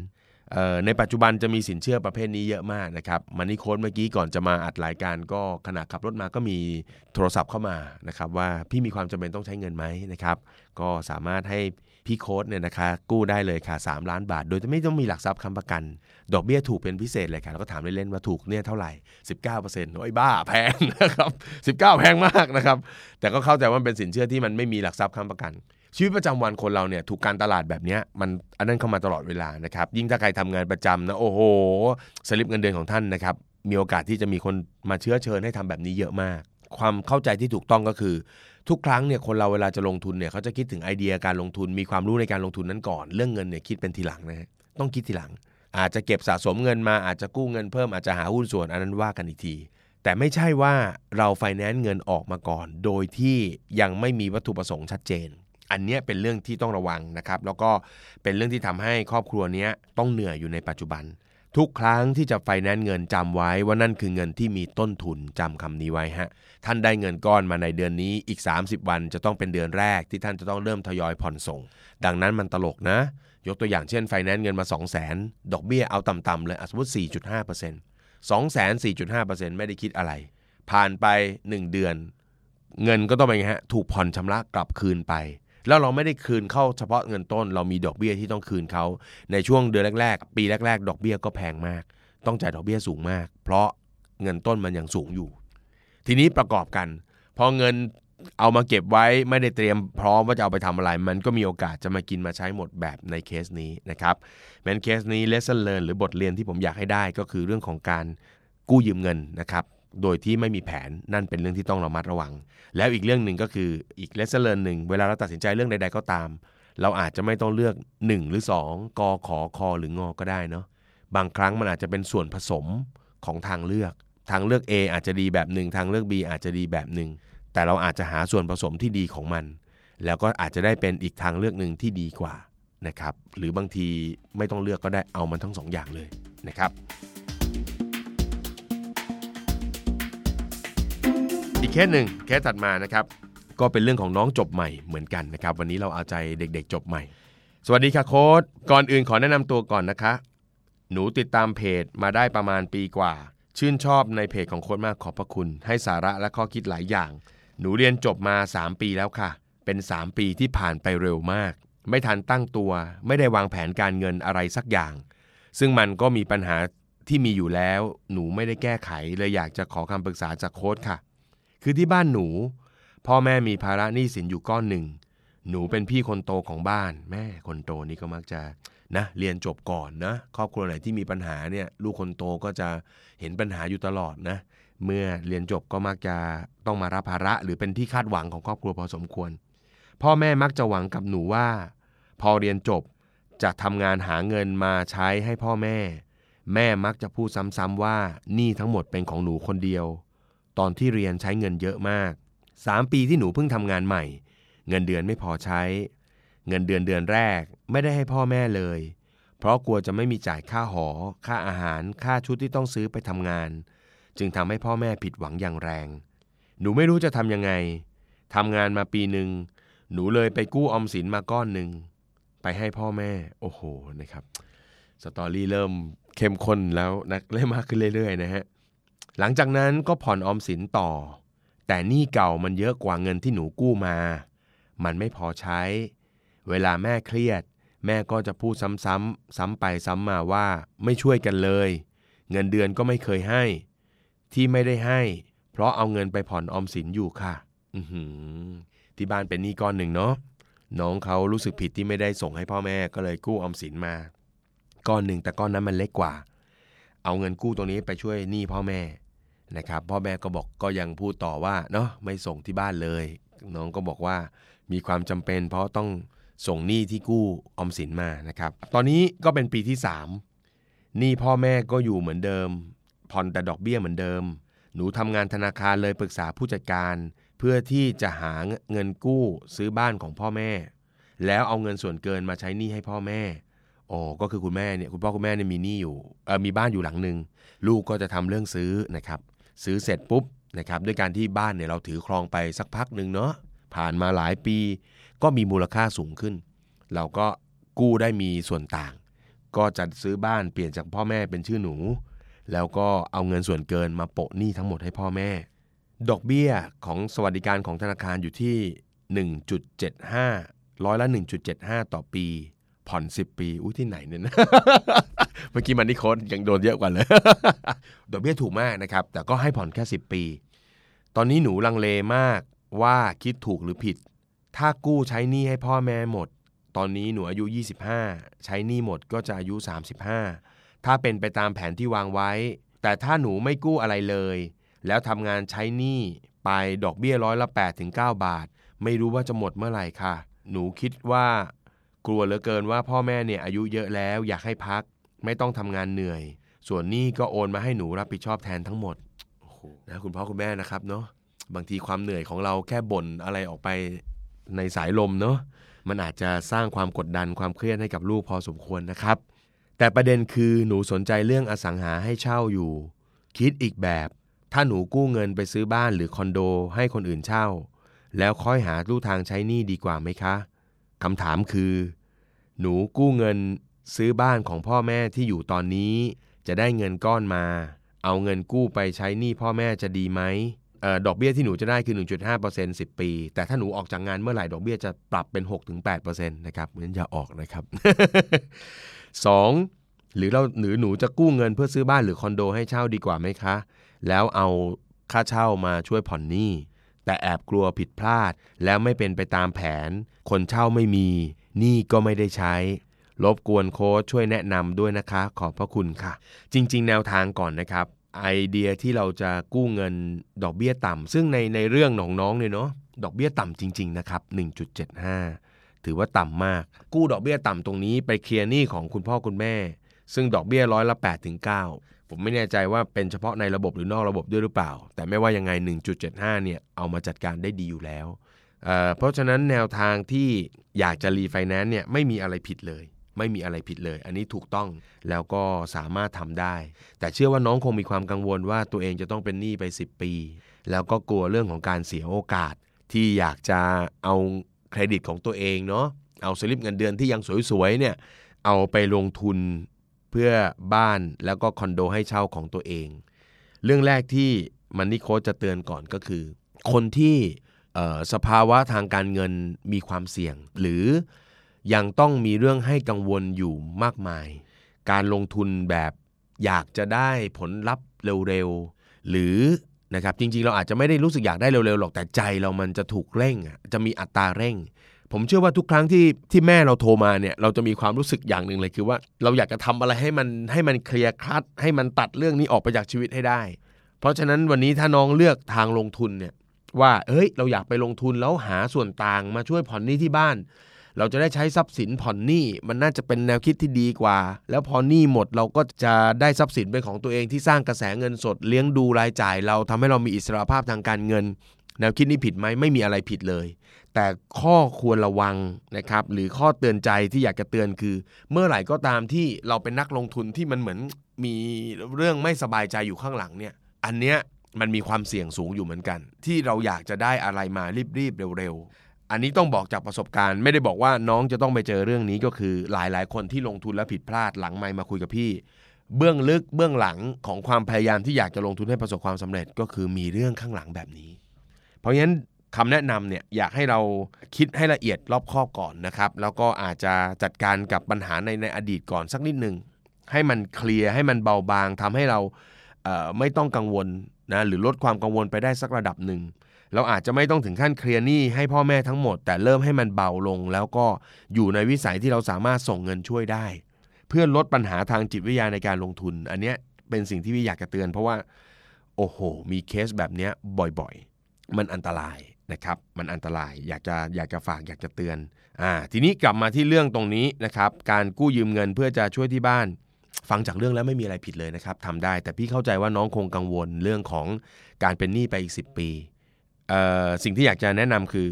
Speaker 1: ในปัจจุบันจะมีสินเชื่อประเภทนี้เยอะมากนะครับ Money Coach เมื่อกี้ก่อนจะมาอัดรายการก็ขณะขับรถมาก็มีโทรศัพท์เข้ามานะครับว่าพี่มีความจำเป็นต้องใช้เงินไหมนะครับก็สามารถให้พี่โค้ดเนี่ยนะคะกู้ได้เลยค่ะ 3 ล้านบาท โดยไม่ต้องมีหลักทรัพย์ค้ำประกัน ดอกเบี้ยถูกเป็นพิเศษเลยค่ะ แล้วก็ถามเล่นๆว่าถูกเนี่ยเท่าไหร่ 19%โอ้ยบ้าแพงนะครับ 19 แพงมากนะครับ แต่ก็เข้าใจว่าเป็นสินเชื่อที่มันไม่มีหลักทรัพย์ค้ำประกัน ชีวิตประจำวันคนเราเนี่ยถูกการตลาดแบบนี้มันอันนั้นเข้ามาตลอดเวลานะครับยิ่งถ้าใครทำงานประจำนะโอ้โหสลิปเงินเดือนของท่านนะครับมีโอกาสที่จะมีคนมาเชื้อเชิญให้ทำแบบนี้เยอะมาก ความเข้าใจที่ถูกต้องก็คือ ทุกครั้งเนี่ยคนเราเวลาจะลงทุนเนี่ยเขาจะคิดถึงไอเดียการลงทุน มีความรู้ในการลงทุนนั้นก่อน เรื่องเงินเนี่ยคิดเป็นทีหลังนะฮะต้องคิดทีหลัง อาจจะเก็บสะสมเงินมาอาจจะกู้เงินเพิ่มอาจจะหาหุ้นส่วนอันนั้นว่ากันอีกทีแต่ไม่ใช่ว่าเราไฟแนนซ์เงินออกมาก่อน โดยที่ยังไม่มีวัตถุประสงค์ชัดเจน อันนี้เป็นเรื่องที่ต้องระวังนะครับ แล้วก็เป็นเรื่องที่ทำให้ครอบครัวนี้ต้องเหนื่อยอยู่ในปัจจุบัน ทุกครั้งที่จะไฟแนนซ์เงินจำไว้ว่านั่นคือเงินที่มีต้นทุนจำคำนี้ไว้ฮะท่านได้เงินก้อนมาในเดือนนี้อีก 30 วันจะต้องเป็นเดือนแรกที่ท่านจะต้องเริ่มทยอยผ่อนส่ง ดังนั้นมันตลกนะ ยกตัวอย่างเช่นไฟแนนซ์เงินมา 2 0 0 0 0 0ดอกเบี้ยเอาต่ำๆเลยสมมติ 4.5% 2 4 5 ไม่ได้คิดอะไร ผ่านไป 1 เดือน เงินก็ต้องเป็นไงฮะ ถูกผ่อนชำระกลับคืนไป แล้วเราไม่ได้คืนเข้าเฉพาะเงินต้น เรามีดอกเบี้ยที่ต้องคืนเขาในช่วงเดือนแรก ๆ ปีแรก ๆ ดอกเบี้ยก็แพงมาก ต้องจ่ายดอกเบี้ยสูงมาก เพราะเงินต้นมันยังสูงอยู่ ทีนี้ประกอบกัน พอเงินเอามาเก็บไว้ไม่ได้เตรียมพร้อมว่าจะเอาไปทำอะไร มันก็มีโอกาสจะมากินมาใช้หมดแบบในเคสนี้นะครับแมนเคสนี้ lesson learn หรือบทเรียนที่ผมอยากให้ได้ก็คือเรื่องของการกู้ยืมเงินนะครับ โดยที่ไม่มีแผนนั่นเป็นเรื่องที่ต้องระมัดระวัง แล้วอีกเรื่องหนึ่งก็คืออีก lesson หนึ่งเวลาเราตัดสินใจเรื่องใด ๆก็ตาม เราอาจจะไม่ต้องเลือก 1 หรือ 2กอขอคอหรืองอก็ได้เนาะบางครั้งมันอาจจะเป็นส่วนผสมของทางเลือก ทางเลือก A อาจจะดีแบบหนึ่งทางเลือก B อาจจะดีแบบหนึ่งแต่เราอาจจะหาส่วนผสมที่ดีของมัน แล้วก็อาจจะได้เป็นอีกทางเลือกหนึ่งที่ดีกว่านะครับหรือบางทีไม่ต้องเลือกก็ได้เอามันทั้งสองอย่างเลยนะครับ อีกเคสหนึ่งเคสถัดมานะครับก็เป็นเรื่องของน้องจบใหม่เหมือนกันนะครับ วันนี้เราเอาใจเด็กๆ จบใหม่ สวัสดีค่ะโค้ดก่อนอื่นขอแนะนำตัวก่อนนะคะ หนูติดตามเพจมาได้ประมาณปีกว่า ชื่นชอบในเพจของโค้ดมากขอบพระคุณ ให้สาระและข้อคิดหลายอย่าง หนูเรียนจบมา 3 ปีแล้วค่ะ เป็น 3 ปีที่ผ่านไปเร็วมาก ไม่ทันตั้งตัว ไม่ได้วางแผนการเงินอะไรสักอย่าง ซึ่งมันก็มีปัญหาที่มีอยู่แล้ว หนูไม่ได้แก้ไขเลยอยากจะขอคำปรึกษาจากโค้ดค่ะ คือที่บ้านหนู พ่อแม่มีภาระหนี้สินอยู่ก้อนหนึ่ง หนูเป็นพี่คนโตของบ้าน แม่คนโตนี่ก็มักจะนะเรียนจบก่อนนะครอบครัวไหนที่มีปัญหาเนี่ยลูกคนโตก็จะเห็นปัญหาอยู่ตลอดนะ เมื่อเรียนจบก็มักจะต้องมารับภาระ หรือเป็นที่คาดหวังของครอบครัวพอสมควร พ่อแม่มักจะหวังกับหนูว่า พอเรียนจบจะทำงานหาเงินมาใช้ให้พ่อแม่ แม่มักจะพูดซ้ำๆว่านี่ทั้งหมดเป็นของหนูคนเดียว ตอนที่เรียนใช้เงินเยอะมาก 3 ปีที่หนูเพิ่งทำงานใหม่ เงินเดือนไม่พอใช้ เงินเดือนเดือนแรกไม่ได้ให้พ่อแม่เลย เพราะกลัวจะไม่มีจ่ายค่าหอ ค่าอาหาร ค่าชุดที่ต้องซื้อไปทำงาน จึงทำให้พ่อแม่ผิดหวังอย่างแรง หนูไม่รู้จะทำยังไงทำงานมาปีหนึ่งหนูเลยไปกู้ออมสินมาก้อนหนึ่งไปให้พ่อแม่ โอ้โหนะครับ สตอรี่เริ่มเข้มข้นแล้วนะเริ่มมากขึ้นเรื่อยๆนะฮะ หลังจากนั้นก็ผ่อนออมสินต่อ แต่หนี้เก่ามันเยอะกว่าเงินที่หนูกู้มา มันไม่พอใช้ เวลาแม่เครียด แม่ก็จะพูดซ้ำๆซ้ำไปซ้ำมาว่าไม่ช่วยกันเลย เงินเดือนก็ไม่เคยให้ ที่ไม่ได้ให้ เพราะเอาเงินไปผ่อนออมสินอยู่ค่ะที่บ้านเป็นหนี้ก้อนหนึ่งเนาะน้องเขารู้สึกผิดที่ไม่ได้ส่งให้พ่อแม่ก็เลยกู้ออมสินมาก้อนหนึ่งแต่ก้อนนั้นมันเล็กกว่า เอาเงินกู้ตรงนี้ไปช่วยหนี้พ่อแม่ นะครับพ่อแม่ก็บอกก็ยังพูดต่อว่าเนาะไม่ส่งที่บ้านเลย น้องก็บอกว่ามีความจำเป็น เพราะต้องส่งหนี้ที่กู้ออมสินมานะครับ ตอนนี้ก็เป็นปีที่ 3 หนี้พ่อแม่ก็อยู่เหมือนเดิม ผ่อนแต่ดอกเบี้ยเหมือนเดิม หนูทำงานธนาคารเลยปรึกษาผู้จัดการ เพื่อที่จะหาเงินกู้ซื้อบ้านของพ่อแม่ แล้วเอาเงินส่วนเกินมาใช้หนี้ให้พ่อแม่โอ้ก็คือคุณแม่เนี่ยคุณพ่อคุณแม่เนี่ยมีหนี้อยู่เออมีบ้านอยู่หลังหนึ่งลูกก็จะทำเรื่องซื้อนะครับ ซื้อเสร็จปุ๊บนะครับด้วยการที่บ้านเนี่ยเราถือครองไปสักพักหนึ่งเนาะผ่านมาหลายปี ก็มีมูลค่าสูงขึ้น เราก็กู้ได้มีส่วนต่าง ก็จะซื้อบ้านเปลี่ยนจากพ่อแม่เป็นชื่อหนู แล้วก็เอาเงินส่วนเกินมาโปะหนี้ทั้งหมดให้พ่อแม่ ดอกเบี้ยของสวัสดิการของธนาคารอยู่ที่ 1.75 ร้อยละ 1.75 ต่อปี ผ่อน 10 ปี อุ้ยที่ไหนเนี่ยนะ เมื่อกี้มันนี่โค้ดยังโดนเยอะกว่าเลยดอกเบี้ยถูกมากนะครับ แต่ก็ให้ผ่อนแค่ 10 ปี ตอนนี้หนูลังเลมากว่าคิดถูกหรือผิด ถ้ากู้ใช้หนี้ให้พ่อแม่หมด ตอนนี้หนูอายุ 25 ใช้หนี้หมดก็จะอายุ 35 ถ้าเป็นไปตามแผนที่วางไว้ แต่ถ้าหนูไม่กู้อะไรเลย แล้วทำงานใช้หนี้ไปดอกเบี้ยร้อยละ8ถึง9บาท ไม่รู้ว่าจะหมดเมื่อไหร่ค่ะ หนูคิดว่ากลัวเหลือเกินว่าพ่อแม่เนี่ยอายุเยอะแล้วอยากให้พัก ไม่ต้องทำงานเหนื่อย ส่วนนี้ก็โอนมาให้หนูรับผิดชอบแทนทั้งหมดนะคุณพ่อคุณแม่นะครับเนาะบางทีความเหนื่อยของเราแค่บ่นอะไรออกไปในสายลมเนาะมันอาจจะสร้างความกดดันความเครียดให้กับลูกพอสมควรนะครับ แต่ประเด็นคือหนูสนใจเรื่องอสังหาให้เช่าอยู่ คิดอีกแบบ ถ้าหนูกู้เงินไปซื้อบ้านหรือคอนโดให้คนอื่นเช่า แล้วค่อยหาลู่ทางใช้หนี้ดีกว่าไหมคะคำถามคือ หนูกู้เงิน ซื้อบ้านของพ่อแม่ที่อยู่ตอนนี้ จะได้เงินก้อนมา เอาเงินกู้ไปใช้หนี้พ่อแม่จะดีไหมออดอกเบี้ยที่หนูจะได้คือ 1.5% 10 ปี แต่ถ้าหนูออกจากงานเมื่อไหร่ดอกเบี้ยจะปรับเป็น 6-8%นะครับเหมือนอย่าออกนะครับ 2. หรือเราหรือหนูจะกู้เงินเพื่อซื้อบ้านหรือคอนโดให้เช่าดีกว่าไหมคะ แล้วเอาค่าเช่ามาช่วยผ่อนหนี้ แต่แอบกลัวผิดพลาด แล้วไม่เป็นไปตามแผน คนเช่าไม่มีหนี้ก็ไม่ได้ใช้ รบกวนโค้ชช่วยแนะนำด้วยนะคะ ขอบพระคุณค่ะ จริง ๆ แนวทางก่อนนะครับไอเดียที่เราจะกู้เงินดอกเบี้ยต่ำซึ่งในในเรื่องของน้องเนี่ยเนาะดอกเบี้ยต่ำจริง ๆ นะครับ 1.75 ถือว่าต่ำมาก กู้ดอกเบี้ยต่ำตรงนี้ไปเคลียร์หนี้ของคุณพ่อคุณแม่ ซึ่งดอกเบี้ยร้อยละ8ถึง9ผมไม่แน่ใจว่าเป็นเฉพาะในระบบหรือนอกระบบด้วยหรือเปล่า แต่ไม่ว่ายังไง 1.75 เนี่ยเอามาจัดการได้ดีอยู่แล้วเพราะฉะนั้นแนวทางที่อยากจะรีไฟแนนซ์เนี่ยไม่มีอะไรผิดเลย ไม่มีอะไรผิดเลย อันนี้ถูกต้องแล้วก็สามารถทำได้ แต่เชื่อว่าน้องคงมีความกังวลว่าตัวเองจะต้องเป็นหนี้ไป 10 ปี แล้วก็กลัวเรื่องของการเสียโอกาส ที่อยากจะเอาเครดิตของตัวเองเนาะเอาสลิปเงินเดือนที่ยังสวยๆเนี่ยเอาไปลงทุนเพื่อบ้านแล้วก็คอนโดให้เช่าของตัวเอง เรื่องแรกที่มันนี่โค้ชจะเตือนก่อนก็คือ คนที่สภาวะทางการเงินมีความเสี่ยง หรือ ยังต้องมีเรื่องให้กังวลอยู่มากมาย การลงทุนแบบอยากจะได้ผลลัพธ์เร็วๆ หรือนะครับจริงๆ เราอาจจะไม่ได้รู้สึกอยากได้เร็วๆ หรอกแต่ใจเรามันจะถูกเร่งจะมีอัตราเร่ง ผมเชื่อว่าทุกครั้งที่ที่แม่เราโทรมาเนี่ยเราจะมีความรู้สึกอย่างหนึ่งเลยคือว่าเราอยากจะทำอะไรให้มันให้มันเคลียร์คลัดให้มันตัดเรื่องนี้ออกไปจากชีวิตให้ได้ เพราะฉะนั้นวันนี้ถ้าน้องเลือกทางลงทุนเนี่ยว่าเฮ้ยเราอยากไปลงทุนแล้วหาส่วนต่างมาช่วยผ่อนหนี้ที่บ้าน เราจะได้ใช้ทรัพย์สินผ่อนหนี้มันน่าจะเป็นแนวคิดที่ดีกว่า แล้วพอหนี้หมดเราก็จะได้ทรัพย์สินเป็นของตัวเองที่สร้างกระแสเงินสดเลี้ยงดูรายจ่าย เราทำให้เรามีอิสรภาพทางการเงิน แนวคิดนี้ผิดไหมไม่มีอะไรผิดเลย แต่ข้อควรระวังนะครับหรือข้อเตือนใจที่อยากจะเตือนคือ เมื่อไหร่ก็ตามที่เราเป็นนักลงทุนที่มันเหมือนมีเรื่องไม่สบายใจอยู่ข้างหลังเนี่ยอันเนี้ยมันมีความเสี่ยงสูงอยู่เหมือนกัน ที่เราอยากจะได้อะไรมารีบๆเร็วๆ อันนี้ต้องบอกจากประสบการณ์ ไม่ได้บอกว่าน้องจะต้องไปเจอเรื่องนี้ก็คือหลายๆคนที่ลงทุนแล้วผิดพลาดหลังไม่มาคุยกับพี่ เบื้องลึกเบื้องหลังของความพยายามที่อยากจะลงทุนให้ประสบความสำเร็จก็คือมีเรื่องข้างหลังแบบนี้ เพราะฉะนั้นคำแนะนำเนี่ยอยากให้เราคิดให้ละเอียดรอบคอบก่อนนะครับ แล้วก็อาจจะจัดการกับปัญหาในในอดีตก่อนสักนิดหนึ่งให้มันเคลียร์ให้มันเบาบางทำให้เราเไม่ต้องกังวลนะหรือลดความกังวลไปได้สักระดับหนึ่ง เราอาจจะไม่ต้องถึงขั้นเคลียร์หนี้ให้พ่อแม่ทั้งหมด แต่เริ่มให้มันเบาลง แล้วก็อยู่ในวิสัยที่เราสามารถส่งเงินช่วยได้ เพื่อลดปัญหาทางจิตวิทยาในการลงทุน อันเนี้ยเป็นสิ่งที่พี่อยากจะเตือน เพราะว่าโอ้โห มีเคสแบบเนี้ยบ่อยๆ มันอันตรายนะครับ มันอันตรายอยากจะอยากจะฝากอยากจะเตือนอ่าทีนี้กลับมาที่เรื่องตรงนี้นะครับ การกู้ยืมเงินเพื่อจะช่วยที่บ้านฟังจากเรื่องแล้วไม่มีอะไรผิดเลยนะครับทำได้แต่พี่เข้าใจว่าน้องคงกังวลเรื่องของการเป็นหนี้ไปอีก 10 ปี สิ่งที่อยากจะแนะนำคือ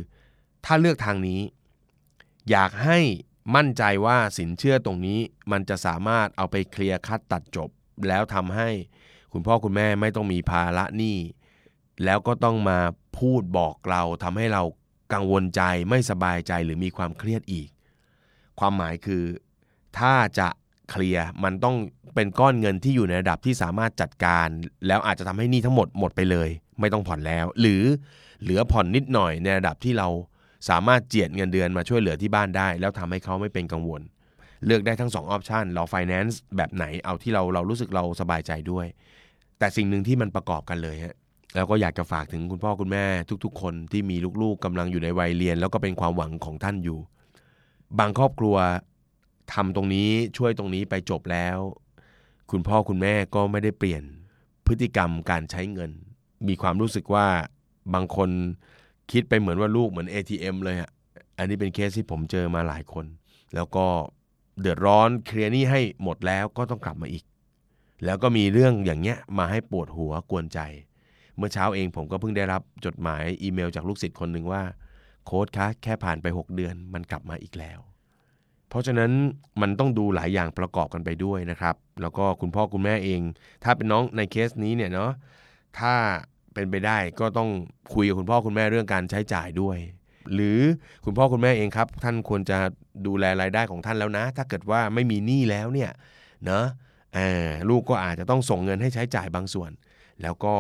Speaker 1: ถ้าเลือกทางนี้ อยากให้มั่นใจว่าสินเชื่อตรงนี้มันจะสามารถเอาไปเคลียร์คัดตัดจบ แล้วทำให้คุณพ่อคุณแม่ไม่ต้องมีภาระหนี้แล้วก็ต้องมาพูดบอกเราทำให้เรากังวลใจไม่สบายใจหรือมีความเครียดอีก ความหมายคือ ถ้าจะเคลียร์มันต้องเป็นก้อนเงินที่อยู่ในระดับที่สามารถจัดการ แล้วอาจจะทำให้หนี้ทั้งหมดหมดไปเลย ไม่ต้องผ่อนแล้ว หรือเหลือผ่อนนิดหน่อยในระดับที่เราสามารถเจียดเงินเดือนมาช่วยเหลือที่บ้านได้ แล้วทำให้เขาไม่เป็นกังวล เลือกได้ทั้ง2ออปชันเรา finance แบบไหนเอาที่เราเรารู้สึกเราสบายใจด้วย แต่สิ่งหนึ่งที่มันประกอบกันเลยฮะแล้วก็อยากจะฝากถึงคุณพ่อคุณแม่ ทุก ๆ คนที่มีลูกๆกำลังอยู่ในวัยเรียน แล้วก็เป็นความหวังของท่านอยู่ บางครอบครัวทำตรงนี้ช่วยตรงนี้ไปจบแล้ว คุณพ่อคุณแม่ก็ไม่ได้เปลี่ยนพฤติกรรมการใช้เงิน มีความรู้สึกว่าบางคนคิดไปเหมือนว่าลูกเหมือน ATM เลยอะอันนี้เป็นเคสที่ผมเจอมาหลายคน แล้วก็เดือดร้อนเคลียร์หนี้ให้หมดแล้วก็ต้องกลับมาอีก แล้วก็มีเรื่องอย่างเงี้ยมาให้ปวดหัวกวนใจ เมื่อเช้าเองผมก็เพิ่งได้รับจดหมายอีเมลจากลูกศิษย์คนหนึ่งว่า โค้ดคะแค่ผ่านไป 6 เดือนมันกลับมาอีกแล้ว เพราะฉะนั้นมันต้องดูหลายอย่างประกอบกันไปด้วยนะครับ แล้วก็คุณพ่อคุณแม่เอง ถ้าเป็นน้องในเคสนี้เนี่ยเนาะถ้า เป็นไปได้ก็ต้องคุยกับคุณพ่อคุณแม่เรื่องการใช้จ่ายด้วย หรือคุณพ่อคุณแม่เองครับ ท่านควรจะดูแลรายได้ของท่านแล้วนะ ถ้าเกิดว่าไม่มีหนี้แล้วเนี่ยเนาะลูกก็อาจจะต้องส่งเงินให้ใช้จ่ายบางส่วน แล้วก็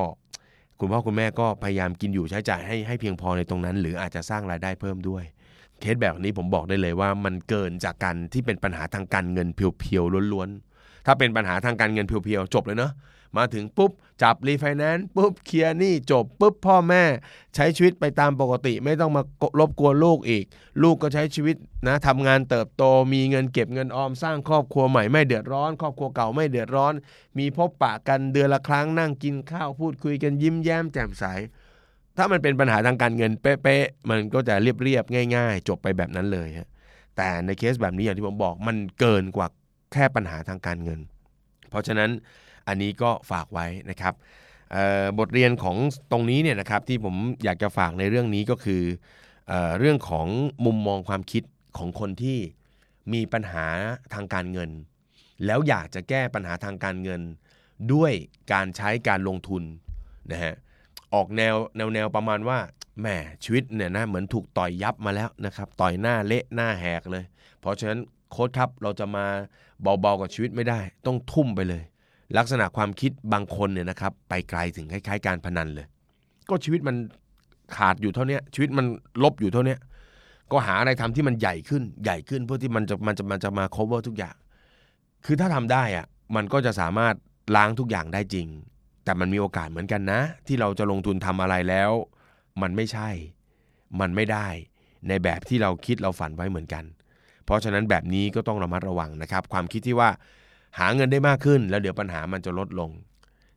Speaker 1: คุณพ่อคุณแม่ก็พยายามกินอยู่ใช้จ่ายให้ให้เพียงพอในตรงนั้น หรืออาจจะสร้างรายได้เพิ่มด้วยเคสแบบนี้ผมบอกได้เลยว่ามันเกินจากการที่เป็นปัญหาทางการเงินเพียวๆล้วนๆถ้าเป็นปัญหาทางการเงินเพียวๆจบเลยเนาะ มาถึงปุ๊บ จับรีไฟแนนซ์ปุ๊บเคลียร์หนี้จบปุ๊บพ่อแม่ ใช้ชีวิตไปตามปกติไม่ต้องมารบกวนลูกอีก ลูกก็ใช้ชีวิตนะทำงานเติบโตมีเงินเก็บเงินออมสร้างครอบครัวใหม่ไม่เดือดร้อน ครอบครัวเก่าไม่เดือดร้อน มีพบปะกันเดือนละครั้งนั่งกินข้าวพูดคุยกันยิ้มแย้มแจ่มใสถ้ามันเป็นปัญหาทางการเงินเป๊ะๆมันก็จะเรียบๆง่าย ๆ จบไปแบบนั้นเลยฮะแต่ในเคสแบบนี้อย่างที่ผมบอกมันเกินกว่าแค่ปัญหาทางการเงิน เพราะฉะนั้น อันนี้ก็ฝากไว้นะครับบทเรียนของตรงนี้เนี่ยนะครับที่ผมอยากจะฝากในเรื่องนี้ก็คือเอเรื่องของมุมมองความคิดของคนที่มีปัญหาทางการเงิน แล้วอยากจะแก้ปัญหาทางการเงิน ด้วยการใช้การลงทุนนะฮะออกแนวแนวแนวประมาณว่าแหมชีวิตเนี่ยนะเหมือนถูกต่อยยับมาแล้วนะครับต่อยหน้าเละหน้าแหกเลย เพราะฉะนั้นโค้ดครับเราจะมาเบาๆกับชีวิตไม่ได้ ต้องทุ่มไปเลย ลักษณะความคิดบางคนเนี่ยนะครับ ไปไกลถึงคล้ายๆ การพนันเลย ก็ชีวิตมันขาดอยู่เท่านี้ชีวิตมันลบอยู่เท่านี้ก็หาอะไรทำที่มันใหญ่ขึ้นใหญ่ขึ้นเพื่อที่มันจะมันจะมันจะมา cover ทุกอย่าง คือถ้าทำได้อะมันก็จะสามารถล้างทุกอย่างได้จริง แต่มันมีโอกาสเหมือนกันนะ ที่เราจะลงทุนทำอะไรแล้ว มันไม่ใช่ มันไม่ได้ ในแบบที่เราคิดเราฝันไว้เหมือนกัน เพราะฉะนั้นแบบนี้ก็ต้องระมัดระวังนะครับ ความคิดที่ว่า หาเงินได้มากขึ้น แล้วเดี๋ยวปัญหามันจะลดลง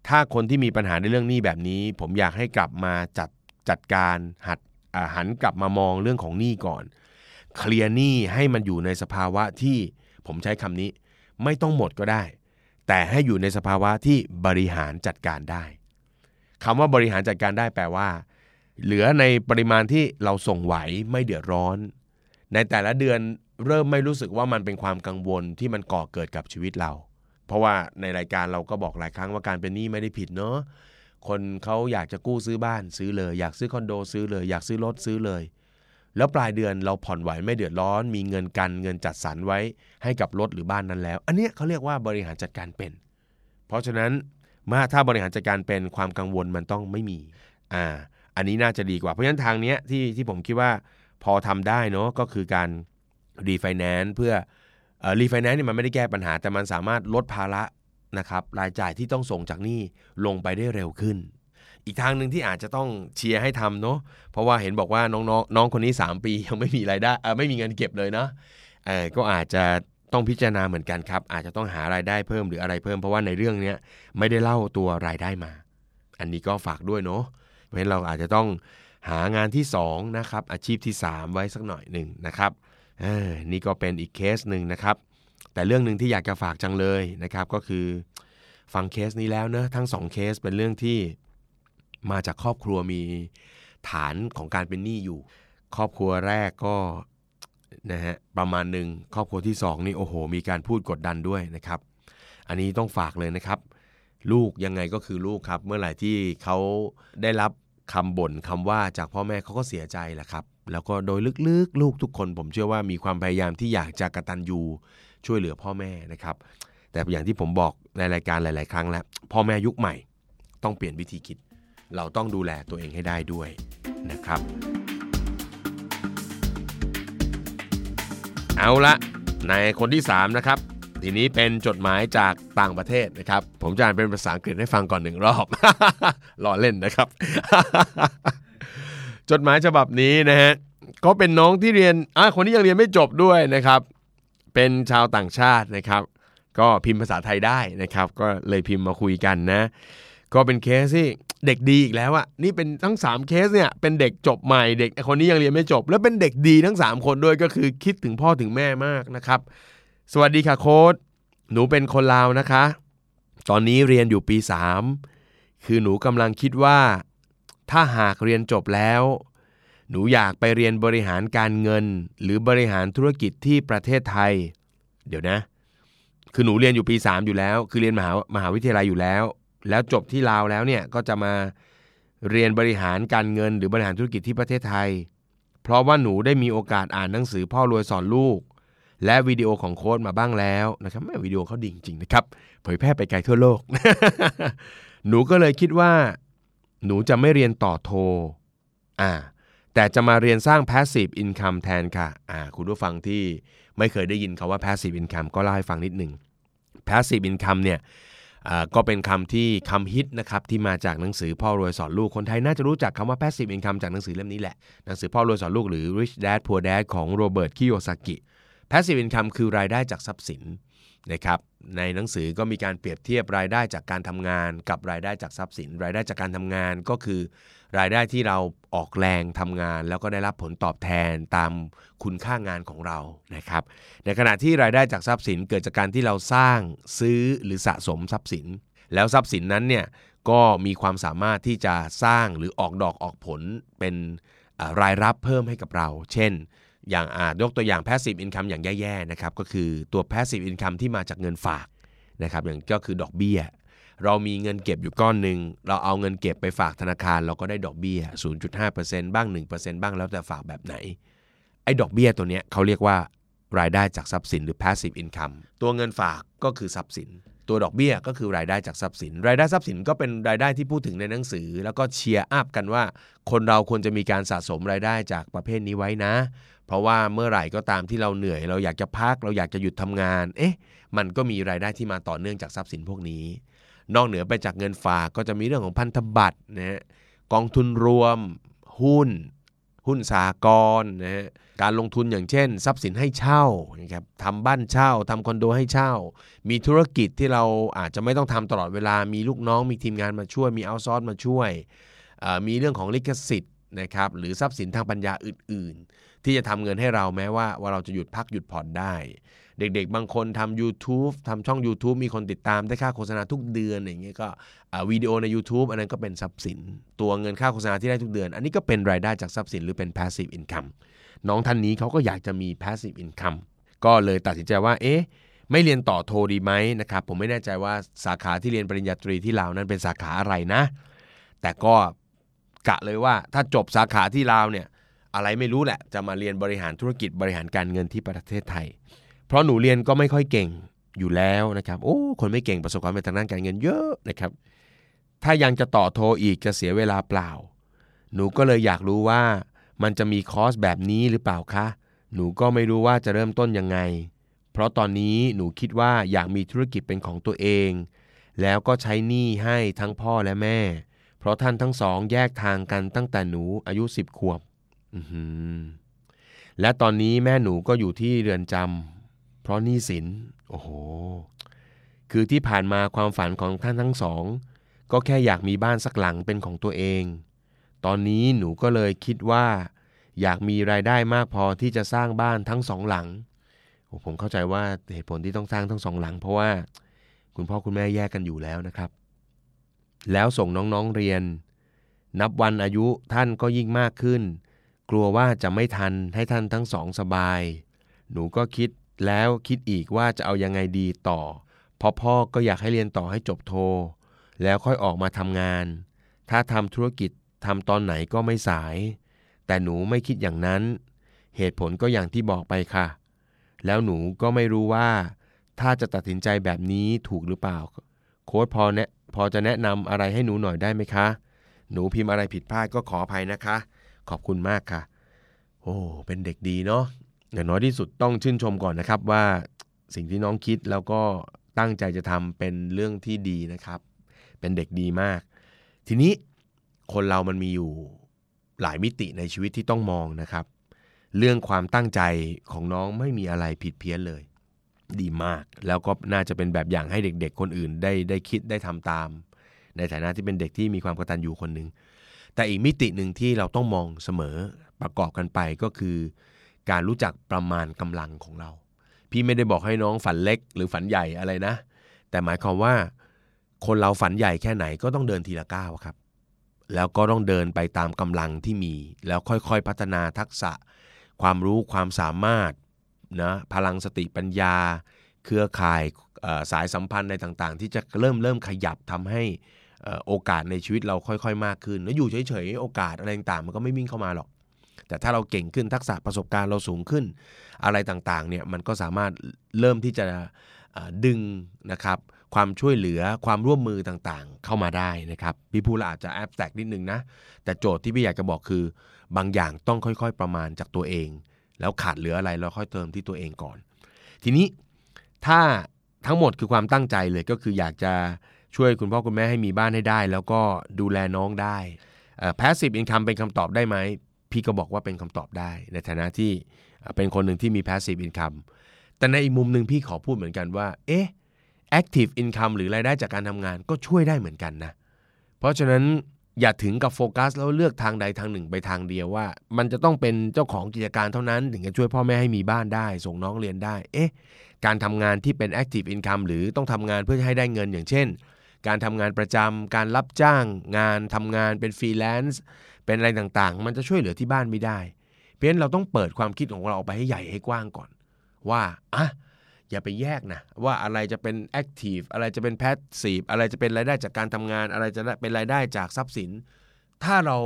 Speaker 1: ถ้าคนที่มีปัญหาในเรื่องหนี้แบบนี้ ผมอยากให้กลับมาจัดจัดการหัดหันกลับมามองเรื่องของหนี้ก่อน เคลียร์หนี้ให้มันอยู่ในสภาวะที่ผมใช้คำนี้ ไม่ต้องหมดก็ได้ แต่ให้อยู่ในสภาวะที่บริหารจัดการได้คำว่าบริหารจัดการได้แปลว่า เหลือในปริมาณที่เราส่งไหวไม่เดือดร้อน ในแต่ละเดือน เริ่มไม่รู้สึกว่ามันเป็นความกังวลที่มันก่อเกิดกับชีวิตเรา เพราะว่าในรายการเราก็บอกหลายครั้งว่าการเป็นหนี้ไม่ได้ผิดเนาะคนเขาอยากจะกู้ซื้อบ้านซื้อเลย อยากซื้อคอนโดซื้อเลย อยากซื้อรถซื้อเลย แล้วปลายเดือนเราผ่อนไหวไม่เดือดร้อน มีเงินกันเงินจัดสรรไว้ให้กับรถหรือบ้านนั้นแล้ว อันนี้เขาเรียกว่าบริหารจัดการเป็น เพราะฉะนั้นมาถ้าบริหารจัดการเป็นความกังวลมันต้องไม่มีอ่าอันนี้น่าจะดีกว่าเพราะฉะนั้นทางเนี้ยที่ที่ผมคิดว่าพอทำได้เนาะก็คือการ รีไฟแนนซ์เพื่อรีไฟแนนซ์เนี่ยมันไม่ได้แก้ปัญหา แต่มันสามารถลดภาระนะครับรายจ่ายที่ต้องส่งจากหนี้ลงไปได้เร็วขึ้น อีกทางหนึ่งที่อาจจะต้องเชียร์ให้ทำเนาะเพราะว่าเห็นบอกว่าน้องๆน้องคนนี้ 3 ปียังไม่มีรายได้ไม่มีเงินเก็บเลยเนาะก็อาจจะต้องพิจารณาเหมือนกันครับ อาจจะต้องหารายได้เพิ่มหรืออะไรเพิ่มเพราะว่าในเรื่องนี้ไม่ได้เล่าตัวรายได้มา อันนี้ก็ฝากด้วยเนาะเพราะฉะนั้นเราอาจจะต้องหางานที่2นะครับอาชีพที่ 3 ไว้สักหน่อยหนึ่งนะครับ เออนี่ก็เป็นอีกเคสหนึ่งนะครับ แต่เรื่องหนึ่งที่อยากจะฝากจังเลยนะครับก็คือ ฟังเคสนี้แล้วเนะทั้ง2เคสเป็นเรื่องที่มาจากครอบครัวมีฐานของการเป็นหนี้อยู่ ครอบครัวแรกก็นะฮะประมาณหนึ่งครอบครัวที่2นี่โอ้โห มีการพูดกดดันด้วยนะครับ อันนี้ต้องฝากเลยนะครับ ลูกยังไงก็คือลูกครับ เมื่อไหร่ที่เขาได้รับคำบ่นคำว่าจากพ่อแม่เขาก็เสียใจแหละครับ แล้วก็โดยลึกๆ ลูกทุกคนผมเชื่อว่ามีความพยายามที่อยากจะกระตันยูช่วยเหลือพ่อแม่นะครับ แต่อย่างที่ผมบอกในรายการหลาย ๆ ครั้งแล้ว พ่อแม่ยุคใหม่ ต้องเปลี่ยนวิธีคิด เราต้องดูแลตัวเองให้ได้ด้วยนะครับ เอาละในคนที่ 3 นะครับทีนี้เป็นจดหมายจากต่างประเทศนะครับ ผมจะอ่านเป็นภาษาอังกฤษให้ฟังก่อนหนึ่งรอบรอเล่นนะครับ จดหมายฉบับนี้นะฮะก็เป็นน้องที่เรียนอะคนที่ยังเรียนไม่จบด้วยนะครับ เป็นชาวต่างชาตินะครับ ก็พิมพ์ภาษาไทยได้นะครับ ก็เลยพิมพ์มาคุยกันนะ ก็เป็นเคสที่เด็กดีอีกแล้วอะนี่เป็นทั้ง 3 เคสเนี่ยเป็นเด็กจบใหม่เด็กคนนี้ยังเรียนไม่จบ แล้วเป็นเด็กดีทั้ง 3 คนด้วยก็คือคิดถึงพ่อถึงแม่มากนะครับ สวัสดีค่ะโค้ดหนูเป็นคนลาวนะคะ ตอนนี้เรียนอยู่ปี 3 คือหนูกำลังคิดว่า ถ้าหากเรียนจบแล้ว หนูอยากไปเรียนบริหารการเงิน หรือบริหารธุรกิจที่ประเทศไทย เดี๋ยวนะ คือหนูเรียนอยู่ปี 3 อยู่แล้ว คือเรียนมหามหาวิทยาลัยอยู่แล้ว แล้วจบที่ลาวแล้วเนี่ยก็จะมาเรียนบริหารการเงิน หรือบริหารธุรกิจที่ประเทศไทย เพราะว่าหนูได้มีโอกาสอ่านหนังสือพ่อรวยสอนลูก และวิดีโอของโค้ดมาบ้างแล้วนะครับแม่วิดีโอเขาดีจริงๆนะครับ เผยแพร่ไปไกลทั่วโลก หนูก็เลยคิดว่า หนูจะไม่เรียนต่อโทอ่าแต่จะมาเรียนสร้าง passive income แทนค่ะอ่าคุณผู้ฟังที่ไม่เคยได้ยินคาว่า passive income ก็เล่าให้ฟังนิดหนึ่ง passive income เนี่ยก็เป็นคำที่คำฮิตนะครับที่มาจากหนังสือพ่อรวยสอนลูกคนไทยน่าจะรู้จักคำว่า passive income จากหนังสือเล่มนี้แหละ หนังสือพ่อรวยสอนลูกหรือ rich dad poor dad ของโรเบิร์ตคิโยซากิ passive income คือรายได้จากทรัพย์สิน นะครับในหนังสือก็มีการเปรียบเทียบรายได้จากการทำงาน กับรายได้จากทรัพย์สิน รายได้จากการทำงานก็คือ รายได้ที่เราออกแรงทำงาน แล้วก็ได้รับผลตอบแทนตามคุณค่างานของเรานะครับ ในขณะที่รายได้จากทรัพย์สินเกิดจากการที่เราสร้างซื้อหรือสะสมทรัพย์สิน แล้วทรัพย์สินนั้นเนี่ยก็มีความสามารถที่จะสร้างหรือออกดอกออกผลเป็นรายรับเพิ่มให้กับเรา เช่น อย่างอาจยกตัวอย่าง passive income อย่างแย่ๆนะครับก็คือตัว passive income ที่มาจากเงินฝากนะครับอย่างก็คือดอกเบี้ย เรามีเงินเก็บอยู่ก้อนหนึ่งเราเอาเงินเก็บไปฝากธนาคาร เราก็ได้ดอกเบี้ย 0.5%บ้าง 1%บ้างแล้วแต่ฝากแบบไหนไอ้ดอกเบี้ยตัวเนี้ยเขาเรียกว่ารายได้จากทรัพย์สินหรือ passive income ตัวเงินฝากก็คือทรัพย์สิน ตัวดอกเบี้ยก็คือรายได้จากทรัพย์สิน รายได้ทรัพย์สินก็เป็นรายได้ที่พูดถึงในหนังสือ แล้วก็เชียร์อัพกันว่า คนเราควรจะมีการสะสมรายได้จากประเภทนี้ไว้นะ เพราะว่าเมื่อไหร่ก็ตามที่เราเหนื่อย เราอยากจะพักเราอยากจะหยุดทำงาน เอ๊ะ มันก็มีรายได้ที่มาต่อเนื่องจากทรัพย์สินพวกนี้ นอกเหนือไปจากเงินฝากก็จะมีเรื่องของพันธบัตรนะกองทุนรวม หุ้น หุ้นสากลนะฮะการลงทุนอย่างเช่น ทรัพย์สินให้เช่านะครับทำบ้านเช่าทำคอนโดให้เช่า มีธุรกิจที่เราอาจจะไม่ต้องทำตลอดเวลามีลูกน้องมีทีมงานมาช่วย มีเอาซอร์สมาช่วย มีเรื่องของลิขสิทธิ์นะครับหรือทรัพย์สินทางปัญญาอื่น ๆ ที่จะทำเงินให้เราแม้ว่าว่าเราจะหยุดพักหยุดผ่อนได้ เด็กๆ บางคนทำ YouTube ทำช่อง YouTube มีคนติดตามได้ค่าโฆษณาทุกเดือนอย่างเงี้ยก็วิดีโอใน YouTube อันนั้นก็เป็นทรัพย์สิน ตัวเงินค่าโฆษณาที่ได้ทุกเดือน อันนี้ก็เป็นรายได้จากทรัพย์สินหรือเป็น passive income น้องท่านนี้เขาก็อยากจะมี passive income ก็เลยตัดสินใจว่าเอ๊ะไม่เรียนต่อโทดีไหมนะครับผมไม่แน่ใจว่าสาขาที่เรียนปริญญาตรีที่ลาวนั้นเป็นสาขาอะไรนะ แต่ก็กะเลยว่าถ้าจบสาขาที่ลาวเนี่ยอะไรไม่รู้แหละ จะมาเรียนบริหารธุรกิจบริหารการเงินที่ประเทศไทย เพราะหนูเรียนก็ไม่ค่อยเก่งอยู่แล้วนะครับโอ้คนไม่เก่งประสบความสำเร็จทางด้านการเงินเยอะนะครับ ถ้ายังจะต่อโทอีกจะเสียเวลาเปล่า หนูก็เลยอยากรู้ว่ามันจะมีคอร์สแบบนี้หรือเปล่าคะหนูก็ไม่รู้ว่าจะเริ่มต้นยังไง เพราะตอนนี้หนูคิดว่าอยากมีธุรกิจเป็นของตัวเอง แล้วก็ใช้หนี้ให้ทั้งพ่อและแม่ เพราะท่านทั้งสองแยกทางกันตั้งแต่หนูอายุสิบขวบและตอนนี้แม่หนูก็อยู่ที่เรือนจำ เพราะหนี้สิน โอ้โห คือที่ผ่านมาความฝันของท่านทั้งสอง ก็แค่อยากมีบ้านสักหลังเป็นของตัวเอง ตอนนี้หนูก็เลยคิดว่า อยากมีรายได้มากพอที่จะสร้างบ้านทั้งสองหลัง ผมเข้าใจว่าเหตุผลที่ต้องสร้างทั้งสองหลัง เพราะว่าคุณพ่อคุณแม่แยกกันอยู่แล้วนะครับ แล้วส่งน้องๆเรียน นับวันอายุท่านก็ยิ่งมากขึ้น กลัวว่าจะไม่ทันให้ท่านทั้งสองสบาย หนูก็คิด แล้วคิดอีกว่าจะเอายังไงดีต่อ เพราะพ่อก็อยากให้เรียนต่อให้จบโท แล้วค่อยออกมาทำงาน ถ้าทำธุรกิจทำตอนไหนก็ไม่สาย แต่หนูไม่คิดอย่างนั้น เหตุผลก็อย่างที่บอกไปค่ะ แล้วหนูก็ไม่รู้ว่า ถ้าจะตัดสินใจแบบนี้ถูกหรือเปล่า โค้ดพอแนะพอจะแนะนำอะไรให้หนูหน่อยได้ไหมคะ หนูพิมพ์อะไรผิดพลาดก็ขออภัยนะคะ ขอบคุณมากค่ะ โอ้ เป็นเด็กดีเนาะ อย่างน้อยที่สุดต้องชื่นชมก่อนนะครับว่าสิ่งที่น้องคิดแล้วก็ตั้งใจจะทำเป็นเรื่องที่ดีนะครับ เป็นเด็กดีมาก ทีนี้คนเรามันมีอยู่หลายมิติในชีวิตที่ต้องมองนะครับ เรื่องความตั้งใจของน้องไม่มีอะไรผิดเพี้ยนเลย ดีมาก แล้วก็น่าจะเป็นแบบอย่างให้เด็ก ๆ คนอื่นได้ได้คิดได้ทำตาม ในฐานะที่เป็นเด็กที่มีความกตัญญูคนหนึ่งแต่อีกมิติหนึ่งที่เราต้องมองเสมอประกอบกันไปก็คือ การรู้จักประมาณกำลังของเรา พี่ไม่ได้บอกให้น้องฝันเล็กหรือฝันใหญ่อะไรนะ แต่หมายความว่า คนเราฝันใหญ่แค่ไหนก็ต้องเดินทีละก้าวครับ แล้วก็ต้องเดินไปตามกำลังที่มี แล้วค่อยๆพัฒนาทักษะ ความรู้ความสามารถนะพลังสติปัญญา เครือข่ายสายสัมพันธ์ในต่างๆ ที่จะเริ่มเริ่มขยับทำให้โอกาสในชีวิตเราค่อย ๆ มากขึ้น แล้วอยู่เฉยๆ โอกาสอะไรต่างๆ มันก็ไม่วิ่งเข้ามาหรอก แต่ถ้าเราเก่งขึ้นทักษะประสบการณ์เราสูงขึ้น อะไรต่างๆเนี่ยมันก็สามารถเริ่มที่จะดึงนะครับความช่วยเหลือความร่วมมือต่างๆ เข้ามาได้นะครับพี่พูดอาจจะแอบแตกนิดนึงนะ แต่โจทย์ที่พี่อยากจะบอกคือ บางอย่างต้องค่อยๆประมาณจากตัวเอง แล้วขาดเหลืออะไรเราค่อยเติมที่ตัวเองก่อน ทีนี้ถ้าทั้งหมดคือความตั้งใจเลยก็คืออยากจะช่วยคุณพ่อคุณแม่ให้มีบ้านให้ได้ แล้วก็ดูแลน้องได้ passive income เป็นคำตอบได้ไหม พี่ก็บอกว่าเป็นคำตอบได้ ในฐานะที่เป็นคนหนึ่งที่มี passive income แต่ในอีกมุมหนึ่งพี่ขอพูดเหมือนกันว่า เอ๊ะ active income หรือรายได้จากการทำงานก็ช่วยได้เหมือนกันนะ เพราะฉะนั้นอย่าถึงกับโฟกัสแล้วเลือกทางใดทางหนึ่งไปทางเดียวว่า มันจะต้องเป็นเจ้าของกิจการเท่านั้น ถึงจะช่วยพ่อแม่ให้มีบ้านได้ ส่งน้องเรียนได้ เอ๊ะ การทำงานที่เป็น active income หรือต้องทำงานเพื่อให้ได้เงินอย่างเช่น การทำงานประจำการรับจ้างงานทำงานเป็นฟรีแลนซ์ เป็นอะไรต่างๆ มันจะช่วยเหลือที่บ้านไม่ได้ เพราะฉะนั้นเราต้องเปิดความคิดของเราออกไปให้ใหญ่ให้กว้างก่อน ว่าอะอย่าไปแยกนะว่าอะไรจะเป็น active อะไรจะเป็น passive อะไรจะเป็นรายได้จากการทำงาน อะไรจะเป็นรายได้จากทรัพย์สิน ถ้าเรา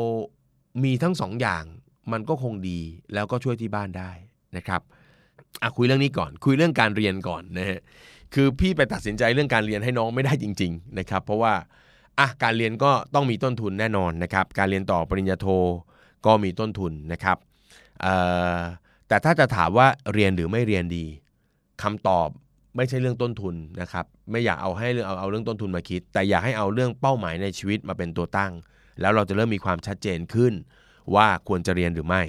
Speaker 1: มีทั้งสองอย่างมันก็คงดีแล้วก็ช่วยที่บ้านได้นะครับอะคุยเรื่องนี้ก่อนคุยเรื่องการเรียนก่อนนะฮะคือพี่ไปตัดสินใจเรื่องการเรียนให้น้องไม่ได้จริง ๆ นะครับ เพราะว่า อะการเรียนก็ต้องมีต้นทุนแน่นอนนะครับ การเรียนต่อปริญญาโทก็มีต้นทุนนะครับแต่ถ้าจะถามว่าเรียนหรือไม่เรียนดีคำตอบไม่ใช่เรื่องต้นทุนนะครับ ไม่อยากเอาให้เรื่องเอาเอาเรื่องต้นทุนมาคิด แต่อยากให้เอาเรื่องเป้าหมายในชีวิตมาเป็นตัวตั้ง แล้วเราจะเริ่มมีความชัดเจนขึ้น ว่าควรจะเรียนหรือไม่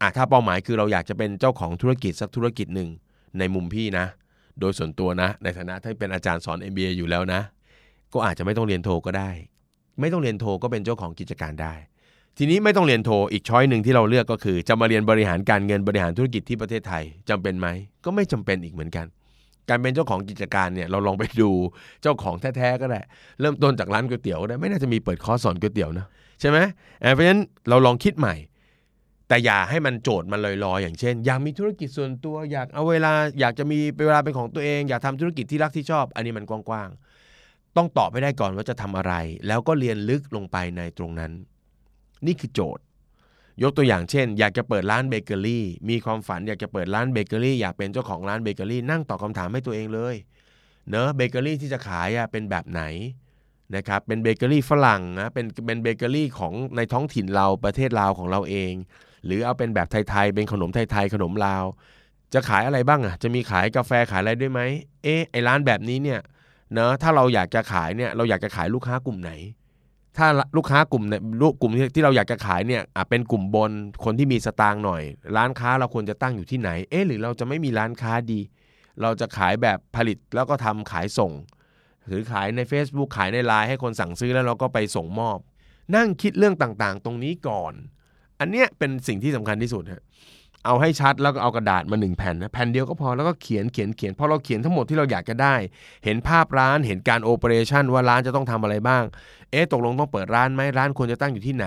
Speaker 1: อะถ้าเป้าหมายคือเราอยากจะเป็นเจ้าของธุรกิจสักธุรกิจหนึ่งในมุมพี่นะ โดยส่วนตัวนะ ในฐานะที่เป็นอาจารย์สอน MBA อยู่แล้วนะ ก็อาจจะไม่ต้องเรียนโทก็ได้ ไม่ต้องเรียนโทก็เป็นเจ้าของกิจการได้ ทีนี้ไม่ต้องเรียนโทอีกช้อยหนึ่งที่เราเลือกก็คือ จะมาเรียนบริหารการเงินบริหารธุรกิจที่ประเทศไทยจำเป็นไหมก็ไม่จำเป็นอีกเหมือนกัน การเป็นเจ้าของกิจการเนี่ยเราลองไปดูเจ้าของแท้ๆก็ได้ เริ่มต้นจากร้านก๋วยเตี๋ยวก็ได้ไม่น่าจะมีเปิดคอร์สสอนก๋วยเตี๋ยวนะใช่ไหมเพราะฉะนั้นเราลองคิดใหม่แต่อย่าให้มันโจทย์มันลอยๆ อย่างเช่น อยากมีธุรกิจส่วนตัว อยากเอาเวลาอยากจะมีเวลาเป็นของตัวเอง อยากทำธุรกิจที่รักที่ชอบ อันนี้มันกว้าง ต้องตอบไปได้ก่อนว่าจะทำอะไร แล้วก็เรียนลึกลงไปในตรงนั้น นี่คือโจทย์ ยกตัวอย่างเช่น อยากจะเปิดร้านเบเกอรี่ มีความฝันอยากจะเปิดร้านเบเกอรี่อยากเป็นเจ้าของร้านเบเกอรี่นั่งตอบคำถามให้ตัวเองเลย เนอะเบเกอรี่ที่จะขายอะเป็นแบบไหนนะครับเป็นเบเกอรี่ฝรั่งนะเป็นเป็นเบเกอรี่ของในท้องถิ่นเราประเทศลาวของเราเอง หรือเอาเป็นแบบไทยๆเป็นขนมไทยๆขนมลาว จะขายอะไรบ้างอะจะมีขายกาแฟขายอะไรด้วยไหมเอ๊ะไอร้านแบบนี้เนี่ย เนะถ้าเราอยากจะขายเนี่ยเราอยากจะขายลูกค้ากลุ่มไหน ถ้าลูกค้ากลุ่มเนี่ยลูกกลุ่มที่เราอยากจะขายเนี่ยอะเป็นกลุ่มบนคนที่มีสตางค์หน่อย ร้านค้าเราควรจะตั้งอยู่ที่ไหน เอ๊ะหรือเราจะไม่มีร้านค้าดี เราจะขายแบบผลิตแล้วก็ทำขายส่ง หรือขายใน Facebook ขายในไลน์ให้คนสั่งซื้อแล้วเราก็ไปส่งมอบ นั่งคิดเรื่องต่างๆ ตรงนี้ก่อน อันเนี้ยเป็นสิ่งที่สำคัญที่สุดฮะ เอาให้ชัดแล้วก็เอากระดาษมาหนึ่งแผ่นนะแผ่นเดียวก็พอแล้วก็เขียนเขียนเขียนพอเราเขียนทั้งหมดที่เราอยากจะได้ เห็นภาพร้านเห็นการโอเปอเรชันว่าร้านจะต้องทำอะไรบ้าง เอ๊ะตกลงต้องเปิดร้านไหมร้านควรจะตั้งอยู่ที่ไหน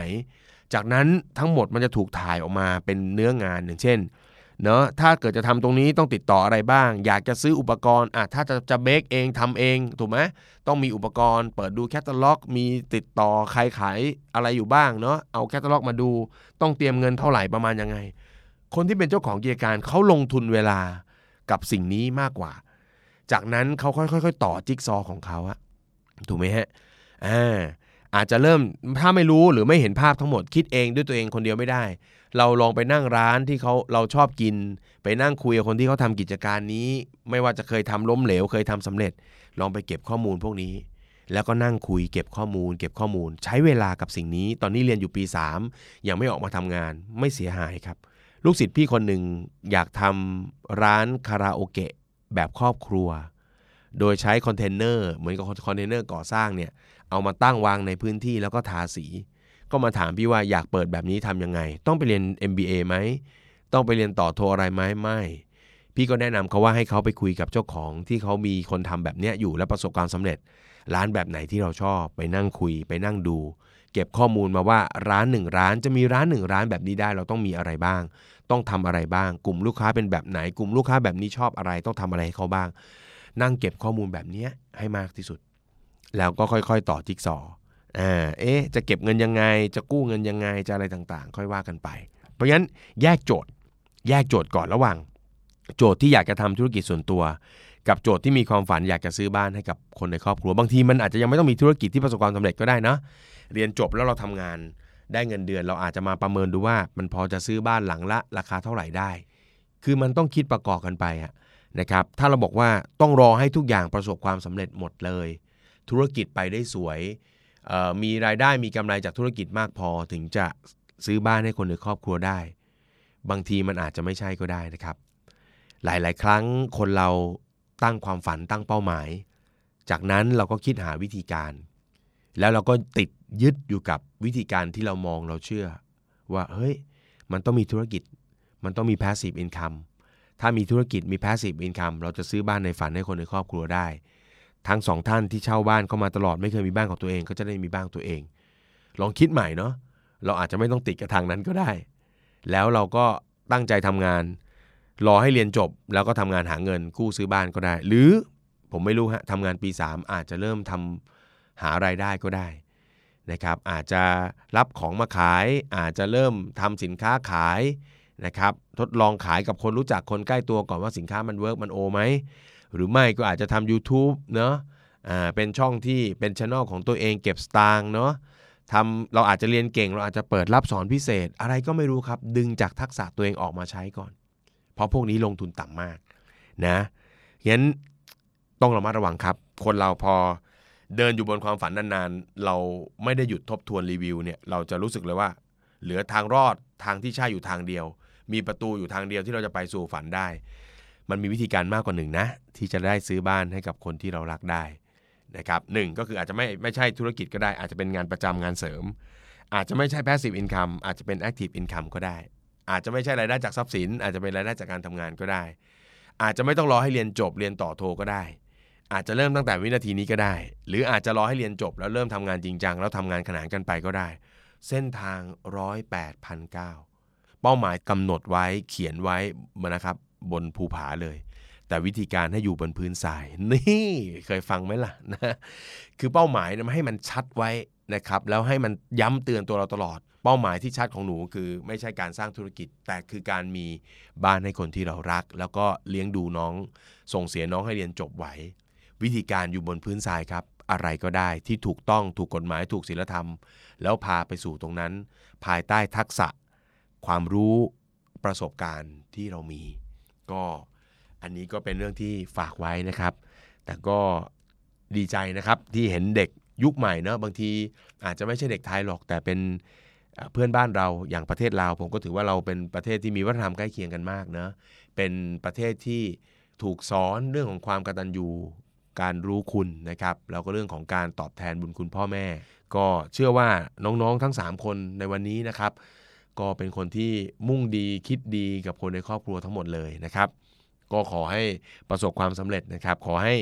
Speaker 1: จากนั้นทั้งหมดมันจะถูกถ่ายออกมาเป็นเนื้องานอย่างเช่นเนาะถ้าเกิดจะทำตรงนี้ต้องติดต่ออะไรบ้าง อยากจะซื้ออุปกรณ์อะถ้าจะจะเบคเองทำเองถูกไหมต้องมีอุปกรณ์ เปิดดูแคตตาล็อก มีติดต่อใครขายอะไรอยู่บ้างเนาะเอาแคตตาล็อกมาดู ต้องเตรียมเงินเท่าไหร่ประมาณยังไง คนที่เป็นเจ้าของกิจการเขาลงทุนเวลากับสิ่งนี้มากกว่า จากนั้นเขาค่อยๆ ต่อจิ๊กซอของเขาอะถูกไหมฮะอ่าอาจจะเริ่มถ้าไม่รู้หรือไม่เห็นภาพทั้งหมดคิดเองด้วยตัวเองคนเดียวไม่ได้ เราลองไปนั่งร้านที่เขาเราชอบกิน ไปนั่งคุยกับคนที่เขาทำกิจการนี้ ไม่ว่าจะเคยทำล้มเหลวเคยทำสำเร็จ ลองไปเก็บข้อมูลพวกนี้ แล้วก็นั่งคุยเก็บข้อมูล เก็บข้อมูล ใช้เวลากับสิ่งนี้ ตอนนี้เรียนอยู่ปี 3 ยังไม่ออกมาทำงานไม่เสียหายครับ ลูกศิษย์พี่คนหนึ่งอยากทำร้านคาราโอเกะแบบครอบครัว โดยใช้คอนเทนเนอร์เหมือนกับคอนเทนเนอร์ก่อสร้างเนี่ยเอามาตั้งวางในพื้นที่แล้วก็ทาสี ก็มาถามพี่ว่าอยากเปิดแบบนี้ทำยังไง ต้องไปเรียน MBA ไหม ต้องไปเรียนต่อโทอะไรไหมไม่ พี่ก็แนะนำเขาว่าให้เขาไปคุยกับเจ้าของที่เขามีคนทำแบบเนี้ยอยู่และประสบความสำเร็จ ร้านแบบไหนที่เราชอบไปนั่งคุยไปนั่งดู เก็บข้อมูลมาว่าร้านหนึ่งร้านจะมีร้านหนึ่งร้านแบบนี้ได้เราต้องมีอะไรบ้าง ต้องทำอะไรบ้าง กลุ่มลูกค้าเป็นแบบไหน กลุ่มลูกค้าแบบนี้ชอบอะไร ต้องทำอะไรให้เขาบ้าง นั่งเก็บข้อมูลแบบนี้ให้มากที่สุด แล้วก็ค่อยๆ ต่อจิ๊กซอว์อ่าเอ๊ะจะเก็บเงินยังไง จะกู้เงินยังไงจะอะไรต่างๆ ค่อยว่ากันไป เพราะฉะนั้นแยกโจทย์ แยกโจทย์ก่อนระหว่าง โจทย์ที่อยากจะทำธุรกิจส่วนตัวกับโจทย์ที่มีความฝันอยากจะซื้อบ้านให้กับคนในครอบครัวบางทีมันอาจจะยังไม่ต้องมีธุรกิจที่ประสบความสำเร็จก็ได้นะ เรียนจบแล้วเราทำงาน ได้เงินเดือนเราอาจจะมาประเมินดูว่า มันพอจะซื้อบ้านหลังละราคาเท่าไหร่ได้ คือมันต้องคิดประกอบกันไปอะนะครับ ถ้าเราบอกว่าต้องรอให้ทุกอย่างประสบความสำเร็จหมดเลย ธุรกิจไปได้สวย มีรายได้มีกำไรจากธุรกิจมากพอถึงจะซื้อบ้านให้คนในครอบครัวได้ บางทีมันอาจจะไม่ใช่ก็ได้นะครับ หลาย ๆ ครั้งคนเราตั้งความฝันตั้งเป้าหมาย จากนั้นเราก็คิดหาวิธีการ แล้วเราก็ติด ยึดอยู่กับวิธีการที่เรามองเราเชื่อ ว่าเฮ้ยมันต้องมีธุรกิจ มันต้องมี passive income ถ้ามีธุรกิจมี passive income เราจะซื้อบ้านในฝันให้คนในครอบครัวได้ ทั้งสองท่านที่เช่าบ้านเข้ามาตลอดไม่เคยมีบ้านของตัวเอง ก็จะได้มีบ้านตัวเอง ลองคิดใหม่เนาะเราอาจจะไม่ต้องติดกับทางนั้นก็ได้ แล้วเราก็ตั้งใจทำงาน รอให้เรียนจบ แล้วก็ทำงานหาเงินกู้ซื้อบ้านก็ได้ หรือผมไม่รู้ฮะทำงานปี 3 อาจจะเริ่มทำหารายได้ก็ได้ นะครับอาจจะรับของมาขาย อาจจะเริ่มทำสินค้าขายนะครับทดลองขายกับคนรู้จักคนใกล้ตัวก่อนว่าสินค้ามัน work มันโอไหมหรือไม่ก็อาจจะทำ YouTube เนาะอ่าเป็นช่องที่เป็นช่องของตัวเองเก็บสตางค์เนาะทำเราอาจจะเรียนเก่ง เราอาจจะเปิดรับสอนพิเศษ อะไรก็ไม่รู้ครับดึงจากทักษะตัวเองออกมาใช้ก่อน เพราะพวกนี้ลงทุนต่ำมากนะงั้นต้องระมัดระวังครับ คนเราพอ เดินอยู่บนความฝันนานๆ เราไม่ได้หยุดทบทวนรีวิวเนี่ยเราจะรู้สึกเลยว่า เหลือทางรอดทางที่ใช่อยู่ทางเดียว มีประตูอยู่ทางเดียวที่เราจะไปสู่ฝันได้ มันมีวิธีการมากกว่าหนึ่งนะ ที่จะได้ซื้อบ้านให้กับคนที่เรารักได้นะครับหนึ่งก็คืออาจจะไม่ไม่ใช่ธุรกิจก็ได้ อาจจะเป็นงานประจำงานเสริม อาจจะไม่ใช่ passive income อาจจะเป็น active income ก็ได้ อาจจะไม่ใช่รายได้จากทรัพย์สิน อาจจะเป็นรายได้จากการทำงานก็ได้ อาจจะไม่ต้องรอให้เรียนจบเรียนต่อโทก็ได้ อาจจะเริ่มตั้งแต่วินาทีนี้ก็ได้ หรืออาจจะรอให้เรียนจบ แล้วเริ่มทำงานจริงจังแล้วทำงานขนานกันไปก็ได้ เส้นทางร้อยแปดพันเก้าเป้าหมายกำหนดไว้เขียนไว้นะครับ บนภูผาเลย แต่วิธีการให้อยู่บนพื้นทราย นี่เคยฟังไหมล่ะนะคือเป้าหมายนะให้มันชัดไว้นะครับ แล้วให้มันย้ำเตือนตัวเราตลอด เป้าหมายที่ชัดของหนูคือ ไม่ใช่การสร้างธุรกิจ แต่คือการมีบ้านให้คนที่เรารัก แล้วก็เลี้ยงดูน้อง ส่งเสียน้องให้เรียนจบไหว วิธีการอยู่บนพื้นทรายครับ อะไรก็ได้ที่ถูกต้องถูกกฎหมายถูกศีลธรรม แล้วพาไปสู่ตรงนั้น ภายใต้ทักษะ ความรู้ประสบการณ์ที่เรามี ก็อันนี้ก็เป็นเรื่องที่ฝากไว้นะครับ แต่ก็ดีใจนะครับที่เห็นเด็กยุคใหม่เนอะบางทีอาจจะไม่ใช่เด็กไทยหรอก แต่เป็นเพื่อนบ้านเราอย่างประเทศลาวผมก็ถือว่าเราเป็นประเทศที่มีวัฒนธรรมใกล้เคียงกันมากเนอะเป็นประเทศที่ถูกสอนเรื่องของความกตัญญู การรู้คุณนะครับแล้วก็เรื่องของการตอบแทนบุญคุณพ่อแม่ ก็เชื่อว่าน้องๆทั้ง 3 คนในวันนี้นะครับ ก็เป็นคนที่มุ่งดีคิดดีกับคนในครอบครัวทั้งหมดเลยนะครับ ก็ขอให้ประสบความสำเร็จนะครับ ขอให้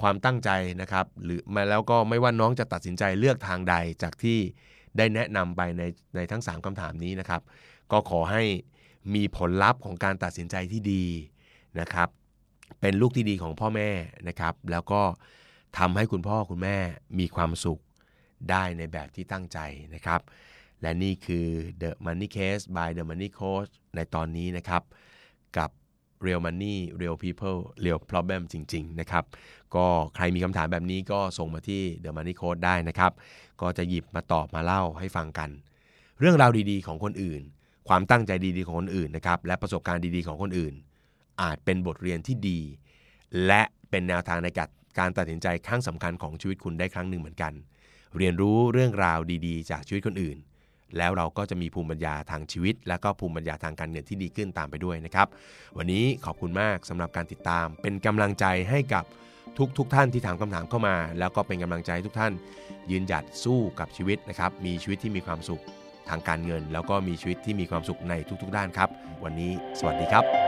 Speaker 1: ความตั้งใจนะครับ หรือมาแล้วก็ไม่ว่าน้องจะตัดสินใจเลือกทางใดจากที่ได้แนะนำไปในในทั้ง 3คำถามนี้นะครับ ก็ขอให้มีผลลัพธ์ของการตัดสินใจที่ดีนะครับ เป็นลูกที่ดีของพ่อแม่นะครับ แล้วก็ทำให้คุณพ่อคุณแม่มีความสุขได้ในแบบที่ตั้งใจนะครับ และนี่คือ The Money Case by The Money Coach ในตอนนี้นะครับ กับ Real Money Real People Real Problem จริง ๆ นะครับ ก็ใครมีคำถามแบบนี้ก็ส่งมาที่ The Money Coach ได้นะครับ ก็จะหยิบมาตอบมาเล่าให้ฟังกัน เรื่องราวดีๆ ของคนอื่น ความตั้งใจดีๆ ของคนอื่นนะครับ และประสบการณ์ดีๆ ของคนอื่น อาจเป็นบทเรียนที่ดี และเป็นแนวทางในการการตัดสินใจครั้งสำคัญของชีวิตคุณได้ครั้งหนึ่งเหมือนกัน เรียนรู้เรื่องราวดีๆ จากชีวิตคนอื่น แล้วเราก็จะมีภูมิปัญญาทางชีวิต และก็ภูมิปัญญาทางการเงินที่ดีขึ้นตามไปด้วยนะครับ วันนี้ขอบคุณมากสำหรับการติดตาม เป็นกำลังใจให้กับทุกทุกๆท่านที่ถามคำถามเข้ามา แล้วก็เป็นกำลังใจให้ทุกท่าน ยืนหยัดสู้กับชีวิตนะครับ มีชีวิตที่มีความสุขทางการเงิน แล้วก็มีชีวิตที่มีความสุขในทุก ๆ ด้านครับ วันนี้ สวัสดีครับ